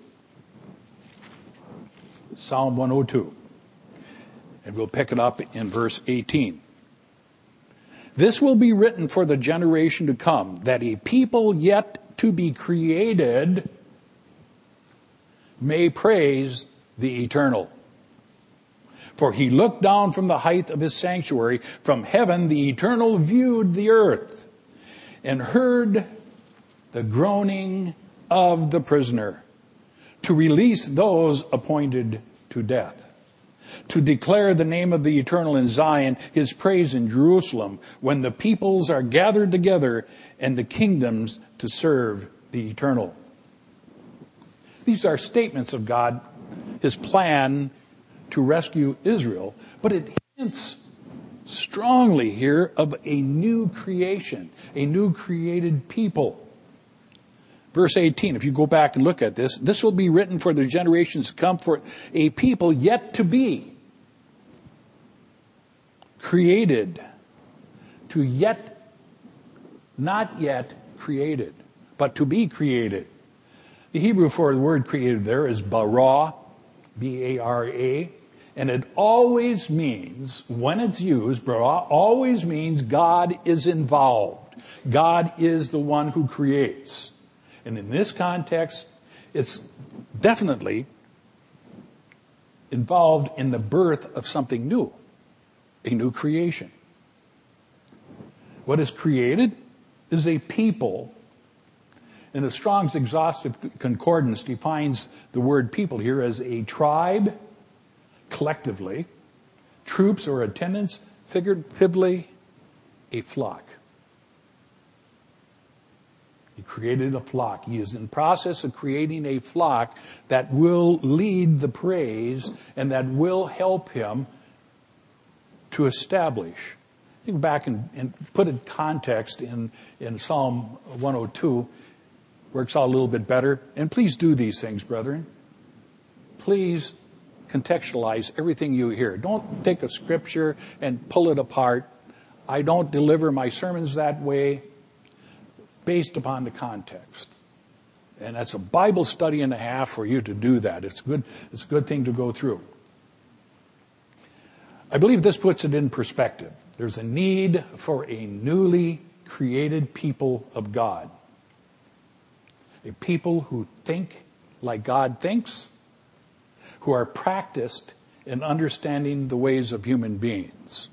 Psalm 102. And we'll pick it up in verse 18. This will be written for the generation to come, that a people yet to be created may praise the eternal. For he looked down from the height of his sanctuary. From heaven, the eternal viewed the earth and heard the groaning of the prisoner to release those appointed to death to declare the name of the eternal in Zion, his praise in Jerusalem, when the peoples are gathered together and the kingdoms to serve the eternal. These are statements of God, his plan to rescue Israel, but it hints strongly here of a new creation, a new created people. Verse 18, if you go back and look at this, this will be written for the generations to come for a people yet to be created to yet, not yet created, but to be created. The Hebrew for the word created there is bara, B-A-R-A, and it always means, when it's used, bara always means God is involved. God is the one who creates. And in this context, it's definitely involved in the birth of something new, a new creation. What is created is a people. And the Strong's Exhaustive Concordance defines the word people here as a tribe, collectively, troops or attendants, figuratively, a flock. He created a flock. He is in process of creating a flock that will lead the praise and that will help him to establish. Think back and, and put in context in, in Psalm 102. Works out a little bit better. And please do these things, brethren. Please contextualize everything you hear. Don't take a scripture and pull it apart. I don't deliver my sermons that way based upon the context. And that's a Bible study and a half for you to do that. It's good, it's a good thing to go through. I believe this puts it in perspective. There's a need for a newly created people of God. A people who think like God thinks, who are practiced in understanding the ways of human beings.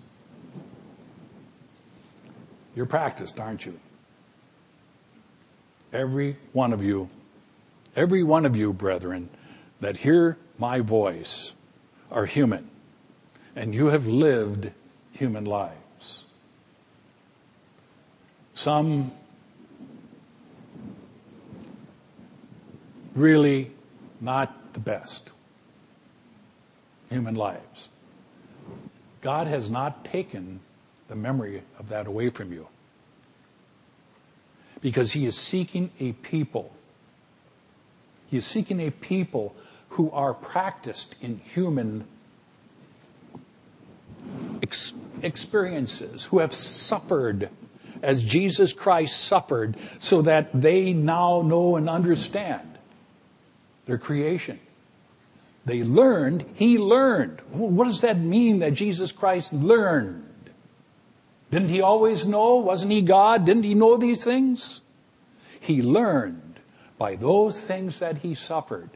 You're practiced, aren't you? every one of you, every one of you, brethren, that hear my voice are human, and you have lived human lives. Some really not the best human lives. God has not taken the memory of that away from you because he is seeking a people. He is seeking a people who are practiced in human ex- experiences, who have suffered as Jesus Christ suffered, so that they now know and understand their creation. They learned, he learned. What does that mean that Jesus Christ learned? Didn't he always know? Wasn't he God? Didn't he know these things? He learned by those things that he suffered.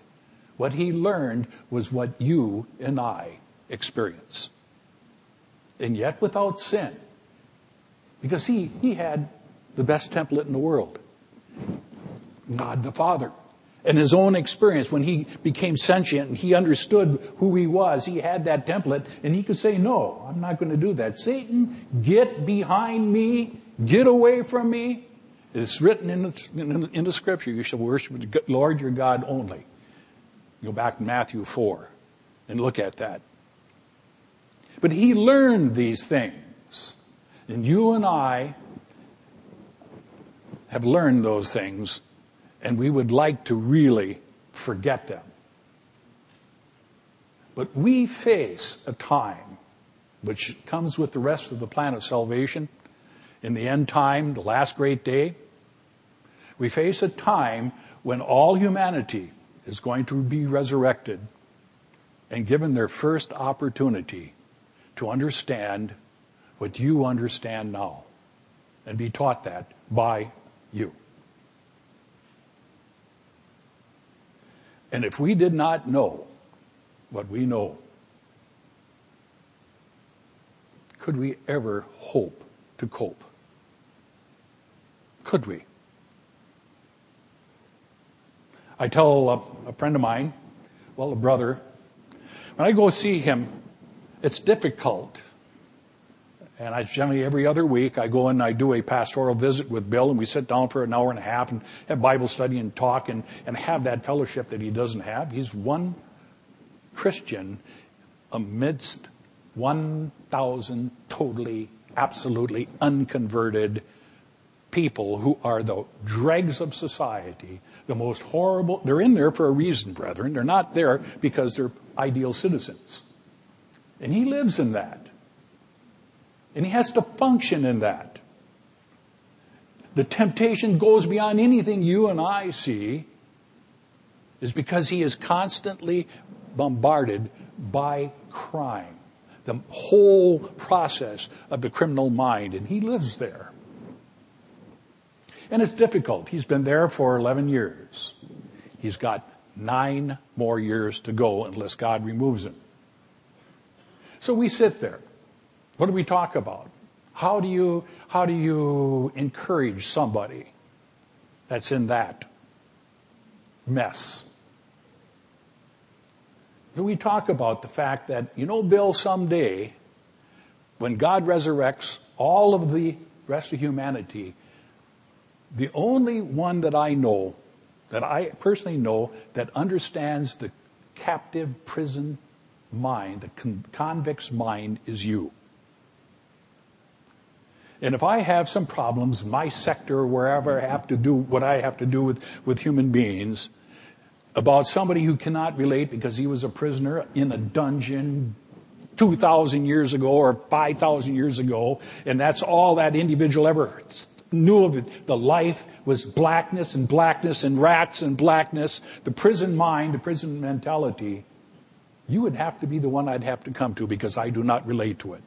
What he learned was what you and I experience. And yet without sin. Because he, he had the best template in the world. God the Father and his own experience when he became sentient and he understood who he was. He had that template and he could say, no, I'm not going to do that. Satan, get behind me. Get away from me. It's written in the, in, in the scripture. You shall worship the Lord your God only. Go back to Matthew 4 and look at that. But he learned these things. And you and I have learned those things and we would like to really forget them. But we face a time which comes with the rest of the plan of salvation in the end time, the last great day. We face a time when all humanity is going to be resurrected and given their first opportunity to understand what you understand now and be taught that by you. And if we did not know what we know, could we ever hope to cope? Could we? I tell a, a friend of mine, well, a brother, when I go see him, it's difficult. And I generally every other week I go and I do a pastoral visit with Bill and we sit down for an hour and a half and have Bible study and talk and, and have that fellowship that he doesn't have. He's one Christian amidst 1,000 totally, absolutely unconverted people who are the dregs of society, the most horrible. They're in there for a reason, brethren. They're not there because they're ideal citizens. And he lives in that. And he has to function in that. The temptation goes beyond anything you and I see is because he is constantly bombarded by crime. The whole process of the criminal mind, and he lives there. And it's difficult. He's been there for 11 years. He's got nine more years to go unless God removes him. So we sit there. What do we talk about? How do you, how do you encourage somebody that's in that mess? So we talk about the fact that, you know, Bill, someday, when God resurrects all of the rest of humanity, the only one that I know, that I personally know, that understands the captive prison mind, the con- convict's mind, is you. And if I have some problems, my sector, wherever I have to do what I have to do with, with human beings, about somebody who cannot relate because he was a prisoner in a dungeon 2,000 years ago or 5,000 years ago, and that's all that individual ever knew of it. The life was blackness and blackness and rats and blackness. The prison mind, the prison mentality, you would have to be the one I'd have to come to because I do not relate to it.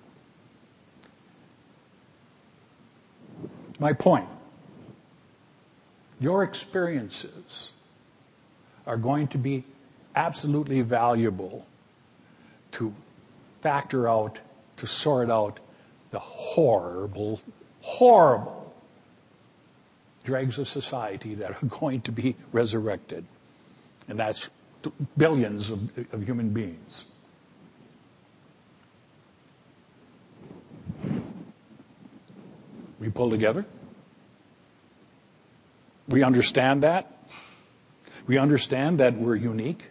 My point. Your experiences are going to be absolutely valuable to factor out, to sort out the horrible, horrible dregs of society that are going to be resurrected. And that's billions of, of human beings. We pull together. We understand that. We understand that we're unique.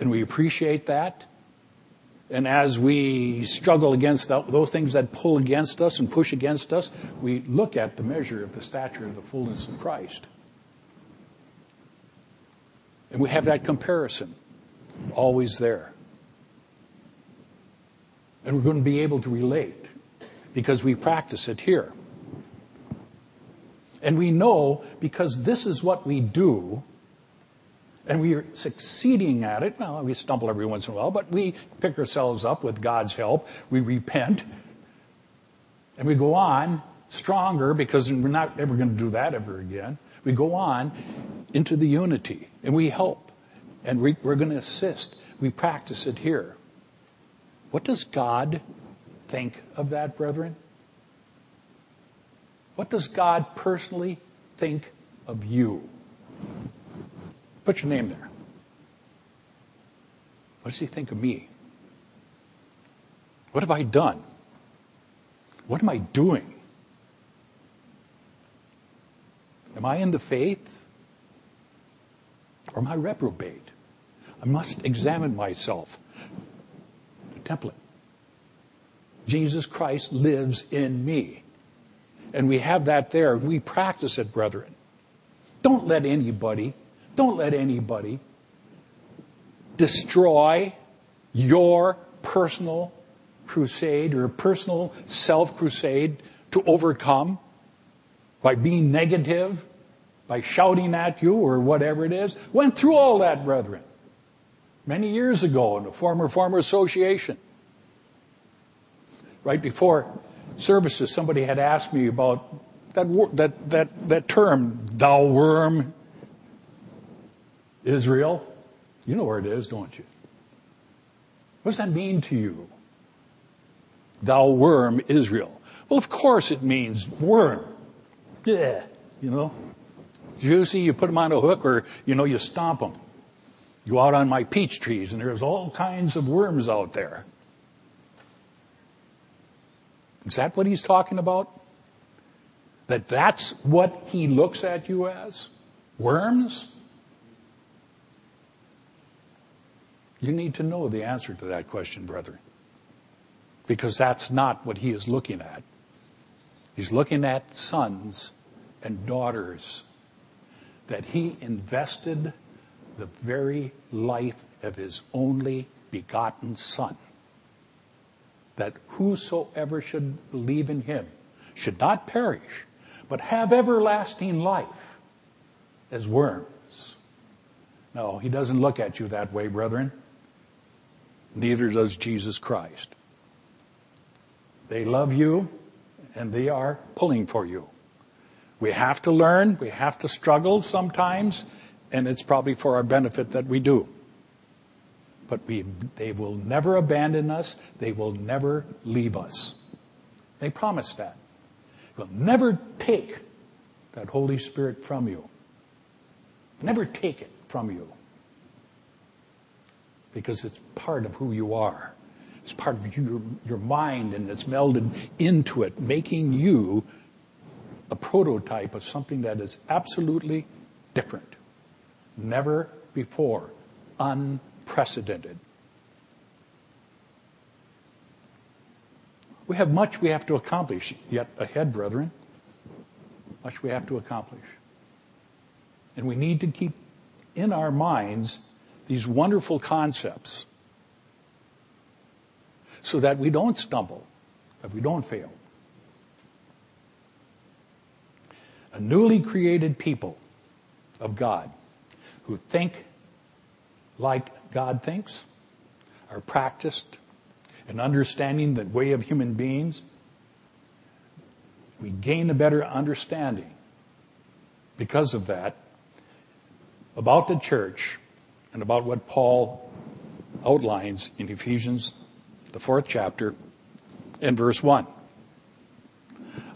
And we appreciate that. And as we struggle against those things that pull against us and push against us, we look at the measure of the stature of the fullness of Christ. And we have that comparison always there. And we're going to be able to relate because we practice it here. And we know because this is what we do, and we are succeeding at it. Well, we stumble every once in a while, but we pick ourselves up with God's help. We repent, and we go on stronger because we're not ever going to do that ever again. We go on into the unity, and we help, and we, we're going to assist. We practice it here. What does God think of that, brethren? What does God personally think of you? Put your name there. What does he think of me? What have I done? What am I doing? Am I in the faith? Or am I reprobate? I must examine myself. The template. Jesus Christ lives in me. And we have that there. We practice it, brethren. Don't let anybody, don't let anybody destroy your personal crusade or personal self crusade to overcome by being negative, by shouting at you or whatever it is. Went through all that, brethren. Many years ago in a former former association. Right before services, somebody had asked me about that, that, that, that term, thou worm, Israel. You know where it is, don't you? What does that mean to you? Thou worm, Israel. Well, of course it means worm. Yeah, you know. Juicy, you put them on a hook or, you know, you stomp them. You go out on my peach trees and there's all kinds of worms out there. Is that what he's talking about? That that's what he looks at you as? Worms? You need to know the answer to that question, brethren. Because that's not what he is looking at. He's looking at sons and daughters that he invested the very life of his only begotten son. That whosoever should believe in him should not perish, but have everlasting life as worms. No, he doesn't look at you that way, brethren. Neither does Jesus Christ. They love you and they are pulling for you. We have to learn, we have to struggle sometimes, and it's probably for our benefit that we do. But we, they will never abandon us, they will never leave us. They promise that. They'll never take that Holy Spirit from you. Never take it from you. Because it's part of who you are. It's part of your, your mind and it's melded into it, making you a prototype of something that is absolutely different. Never before. Unprecedented. We have much we have to accomplish yet ahead, brethren. Much we have to accomplish. And we need to keep in our minds these wonderful concepts so that we don't stumble, that we don't fail. A newly created people of God who think like God thinks are practiced in understanding the way of human beings. We gain a better understanding because of that about the church and about what Paul outlines in Ephesians the fourth chapter, and verse 1.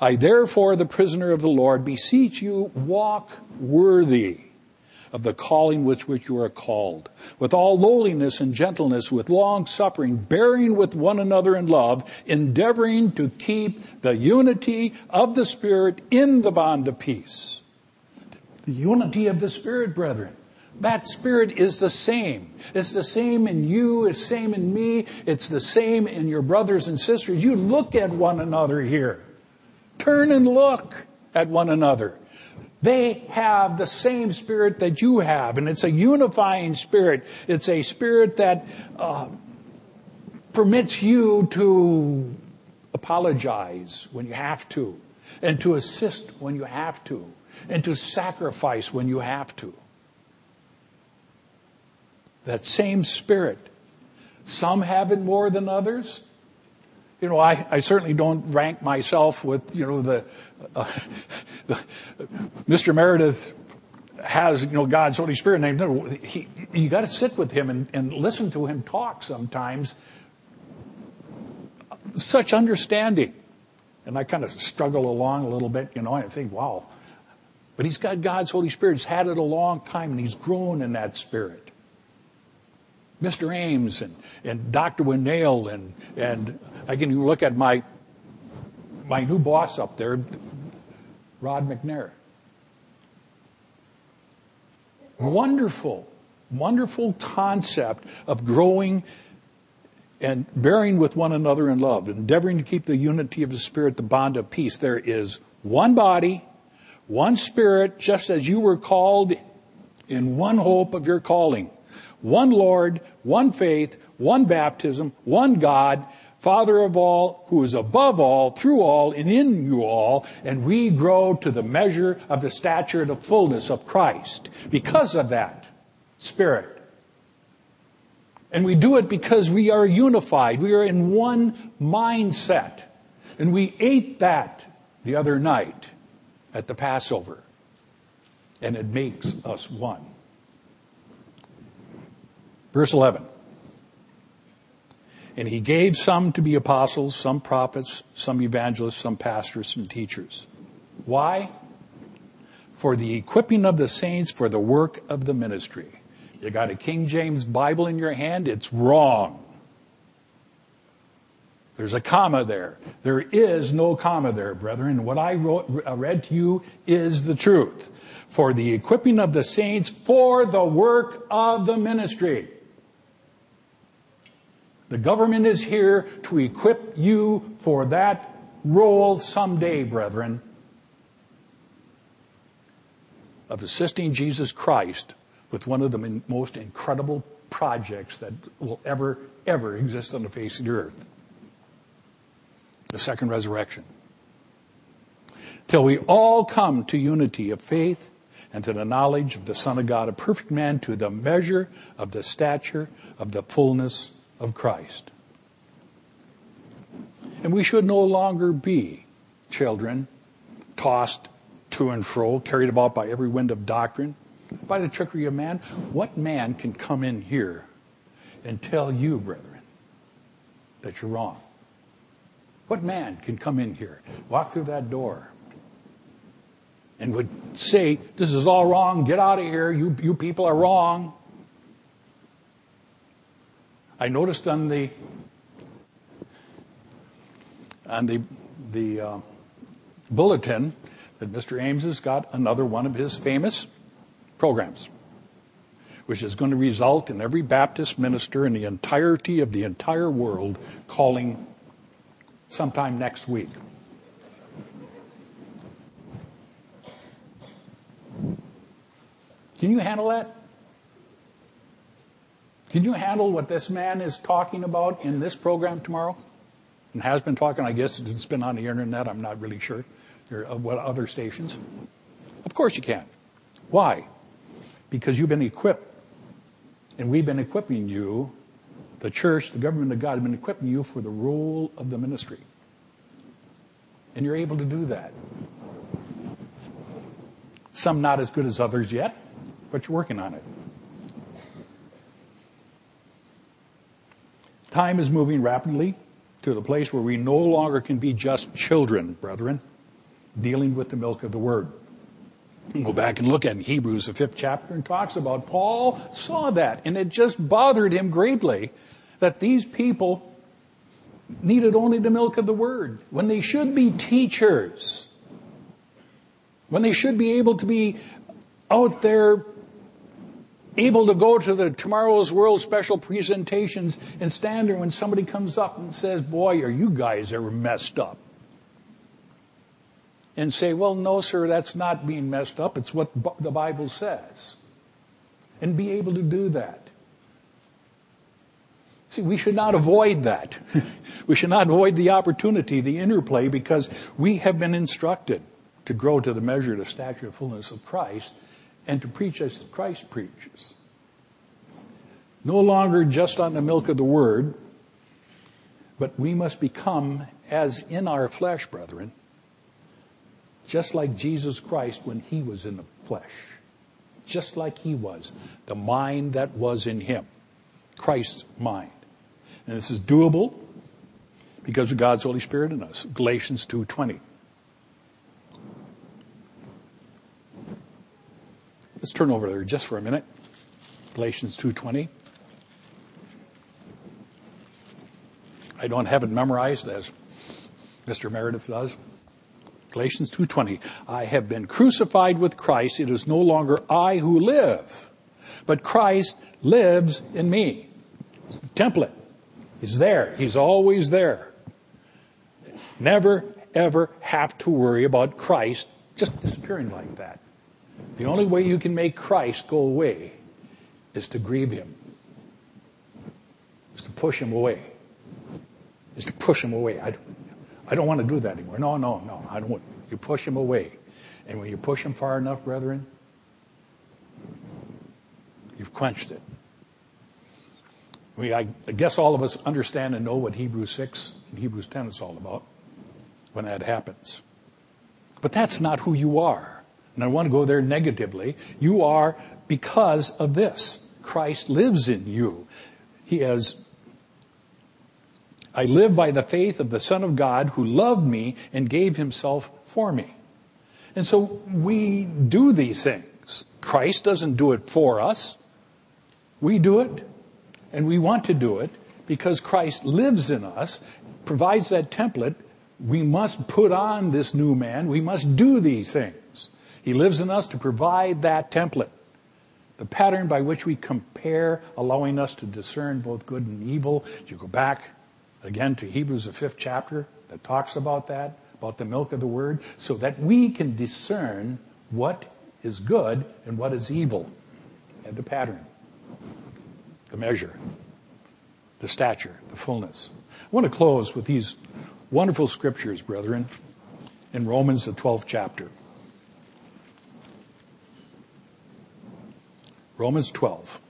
I therefore, the prisoner of the Lord, beseech you, walk worthy of the calling with which you are called, with all lowliness and gentleness, with long suffering, bearing with one another in love, endeavoring to keep the unity of the Spirit in the bond of peace. The unity of the Spirit, brethren. That spirit is the same. It's the same in you, it's the same in me, it's the same in your brothers and sisters. You look at one another here. Turn and look at one another. They have the same spirit that you have, and it's a unifying spirit. It's a spirit that uh, permits you to apologize when you have to, and to assist when you have to, and to sacrifice when you have to that same spirit. Some have it more than others. You know, I, I certainly don't rank myself with, you know, the, uh, Mr. Meredith has, you know, God's Holy Spirit. And he, you got to sit with him and, and listen to him talk sometimes. Such understanding. And I kind of struggle along a little bit, you know, I think, wow. But he's got God's Holy Spirit. He's had it a long time and he's grown in that spirit. Mr. Ames and, and Dr. Winnail and, and I can look at my, my new boss up there, Rod McNair. Wonderful, wonderful concept of growing and bearing with one another in love, endeavoring to keep the unity of the Spirit, the bond of peace. There is one body, one Spirit, just as you were called in one hope of your calling one Lord, one faith, one baptism, one God, Father of all, who is above all, through all, and in you all, and we grow to the measure of the stature of the fullness of Christ. Because of that Spirit. And we do it because we are unified. We are in one mindset. And we ate that the other night at the Passover. And it makes us one. Verse 11. And he gave some to be apostles, some prophets, some evangelists, some pastors and teachers. Why? For the equipping of the saints for the work of the ministry. You got a King James Bible in your hand, it's wrong. There's a comma there. There is no comma there, brethren. What I wrote, read to you is the truth. For the equipping of the saints for the work of the ministry. The government is here to equip you for that role someday, brethren, of assisting Jesus Christ with one of the most incredible projects that will ever, ever exist on the face of the earth. The second resurrection. Till we all come to unity of faith and to the knowledge of the Son of God, a perfect man to the measure of the stature of the fullness of Christ. And we should no longer be children tossed to and fro, carried about by every wind of doctrine, by the trickery of man. What man can come in here and tell you, brethren, that you're wrong? What man can come in here, walk through that door, and would say, This is all wrong, get out of here, you, you people are wrong? I noticed on the uh, bulletin that Mr. Ames has got another one of his famous programs, which is going to result in every Baptist minister in the entirety of the entire world calling sometime next week. Can you handle that? Can you handle what this man is talking about in this program tomorrow? And has been talking, I guess it's been on the internet, I'm not really sure, or what other stations. Of course you can. Why? Because you've been equipped. And we've been equipping you, the church, the government of God, have been equipping you for the role of the ministry. And you're able to do that. Some not as good as others yet, but you're working on it. Time is moving rapidly to the place where we no longer can be just children, brethren, dealing with the milk of the word. Go back and look at Hebrews, the fifth chapter, and talks about Paul saw that, and it just bothered him greatly that these people needed only the milk of the word when they should be teachers, when they should be able to be out there able to go to the tomorrow's world special presentations and stand there when somebody comes up and says, boy, are you guys ever messed up? And say, well, no, sir, that's not being messed up. It's what the Bible says. And be able to do that. See, we should not avoid that. we should not avoid the opportunity, the interplay, because we have been instructed to grow to the measure of the stature of fullness of Christ and to preach as Christ preaches. No longer just on the milk of the word, but we must become as in our flesh, brethren, just like Jesus Christ when he was in the flesh. Just like he was. The mind that was in him. Christ's mind. And this is doable because of God's Holy Spirit in us. Galatians 2.20. Let's turn over there just for a minute. Galatians 2:20. I don't have it memorized as Mr. Meredith does. Galatians 2:20. I have been crucified with Christ. It is no longer I who live, but Christ lives in me. It's the template. He's there. He's always there. Never ever have to worry about Christ just disappearing like that. The only way you can make Christ go away is to grieve him, is to push him away. Is to push him away. I, I don't want to do that anymore. No, no, no. I don't. You push him away. And when you push him far enough, brethren, you've quenched it. We, I, I guess all of us understand and know what Hebrews 6 and Hebrews 10 is all about when that happens. But that's not who you are. And I want to go there negatively. You are because of this. Christ lives in you. He has, I live by the faith of the Son of God who loved me and gave himself for me. And so we do these things. Christ doesn't do it for us. We do it, and we want to do it because Christ lives in us, provides that template. We must put on this new man. We must do these things. He lives in us to provide that template. The pattern by which we compare, allowing us to discern both good and evil. You go back again to Hebrews, the fifth chapter that talks about that, about the milk of the word, so that we can discern what is good and what is evil. And the pattern the measure, the stature, the fullness. I want to close with these wonderful scriptures, brethren, in Romans, the 12th chapter. Romans 12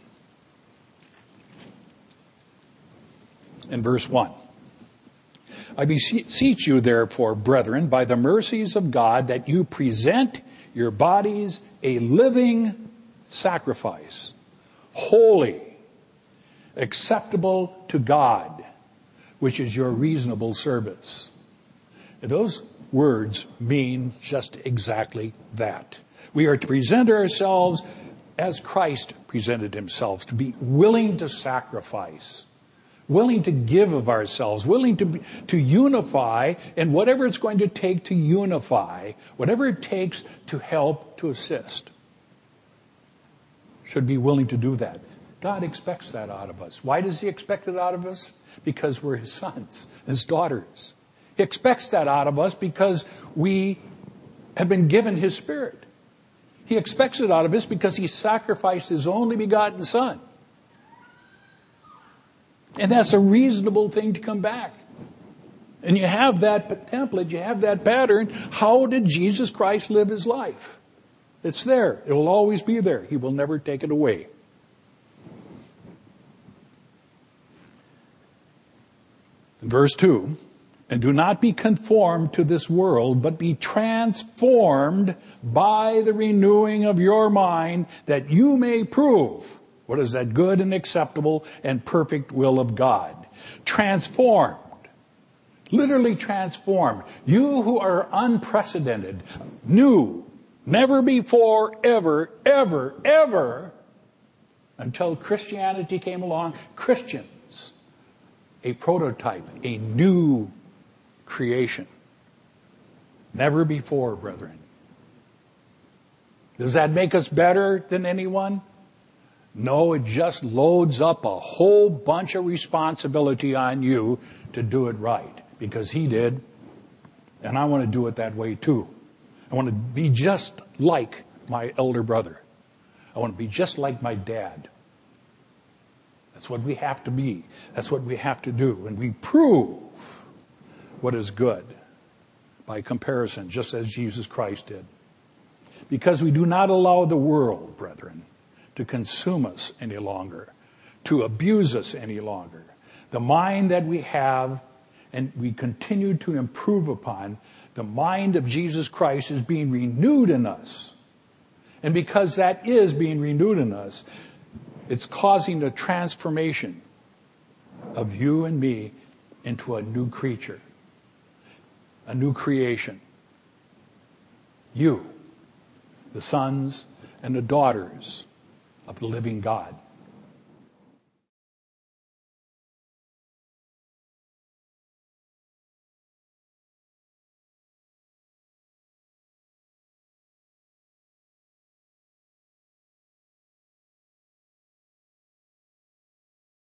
in verse 1. I beseech you, therefore, brethren, by the mercies of God, that you present your bodies a living sacrifice, holy, acceptable to God, which is your reasonable service. And those words mean just exactly that. We are to present ourselves as Christ presented himself, to be willing to sacrifice, willing to give of ourselves, willing to, to unify, and whatever it's going to take to unify, whatever it takes to help, to assist, should be willing to do that. God expects that out of us. Why does He expect it out of us? Because we're His sons, His daughters. He expects that out of us because we have been given His Spirit. He expects it out of us because He sacrificed His only begotten Son. And that's a reasonable thing to come back. And you have that template, you have that pattern. How did Jesus Christ live His life? It's there. It will always be there. He will never take it away. In Verse 2 And do not be conformed to this world, but be transformed by the renewing of your mind, that you may prove what is that good and acceptable and perfect will of God. Transformed. Literally transformed. You who are unprecedented, new, never before, ever, ever, ever, until Christianity came along, Christians, a prototype, a new creation. Never before, brethren. Does that make us better than anyone? No, it just loads up a whole bunch of responsibility on you to do it right because he did. And I want to do it that way too. I want to be just like my elder brother. I want to be just like my dad. That's what we have to be. That's what we have to do. And we prove what is good by comparison, just as Jesus Christ did. Because we do not allow the world, brethren, to consume us any longer, to abuse us any longer. The mind that we have and we continue to improve upon, the mind of Jesus Christ is being renewed in us. And because that is being renewed in us, it's causing a transformation of you and me into a new creature, a new creation. You, the sons and the daughters of the living God.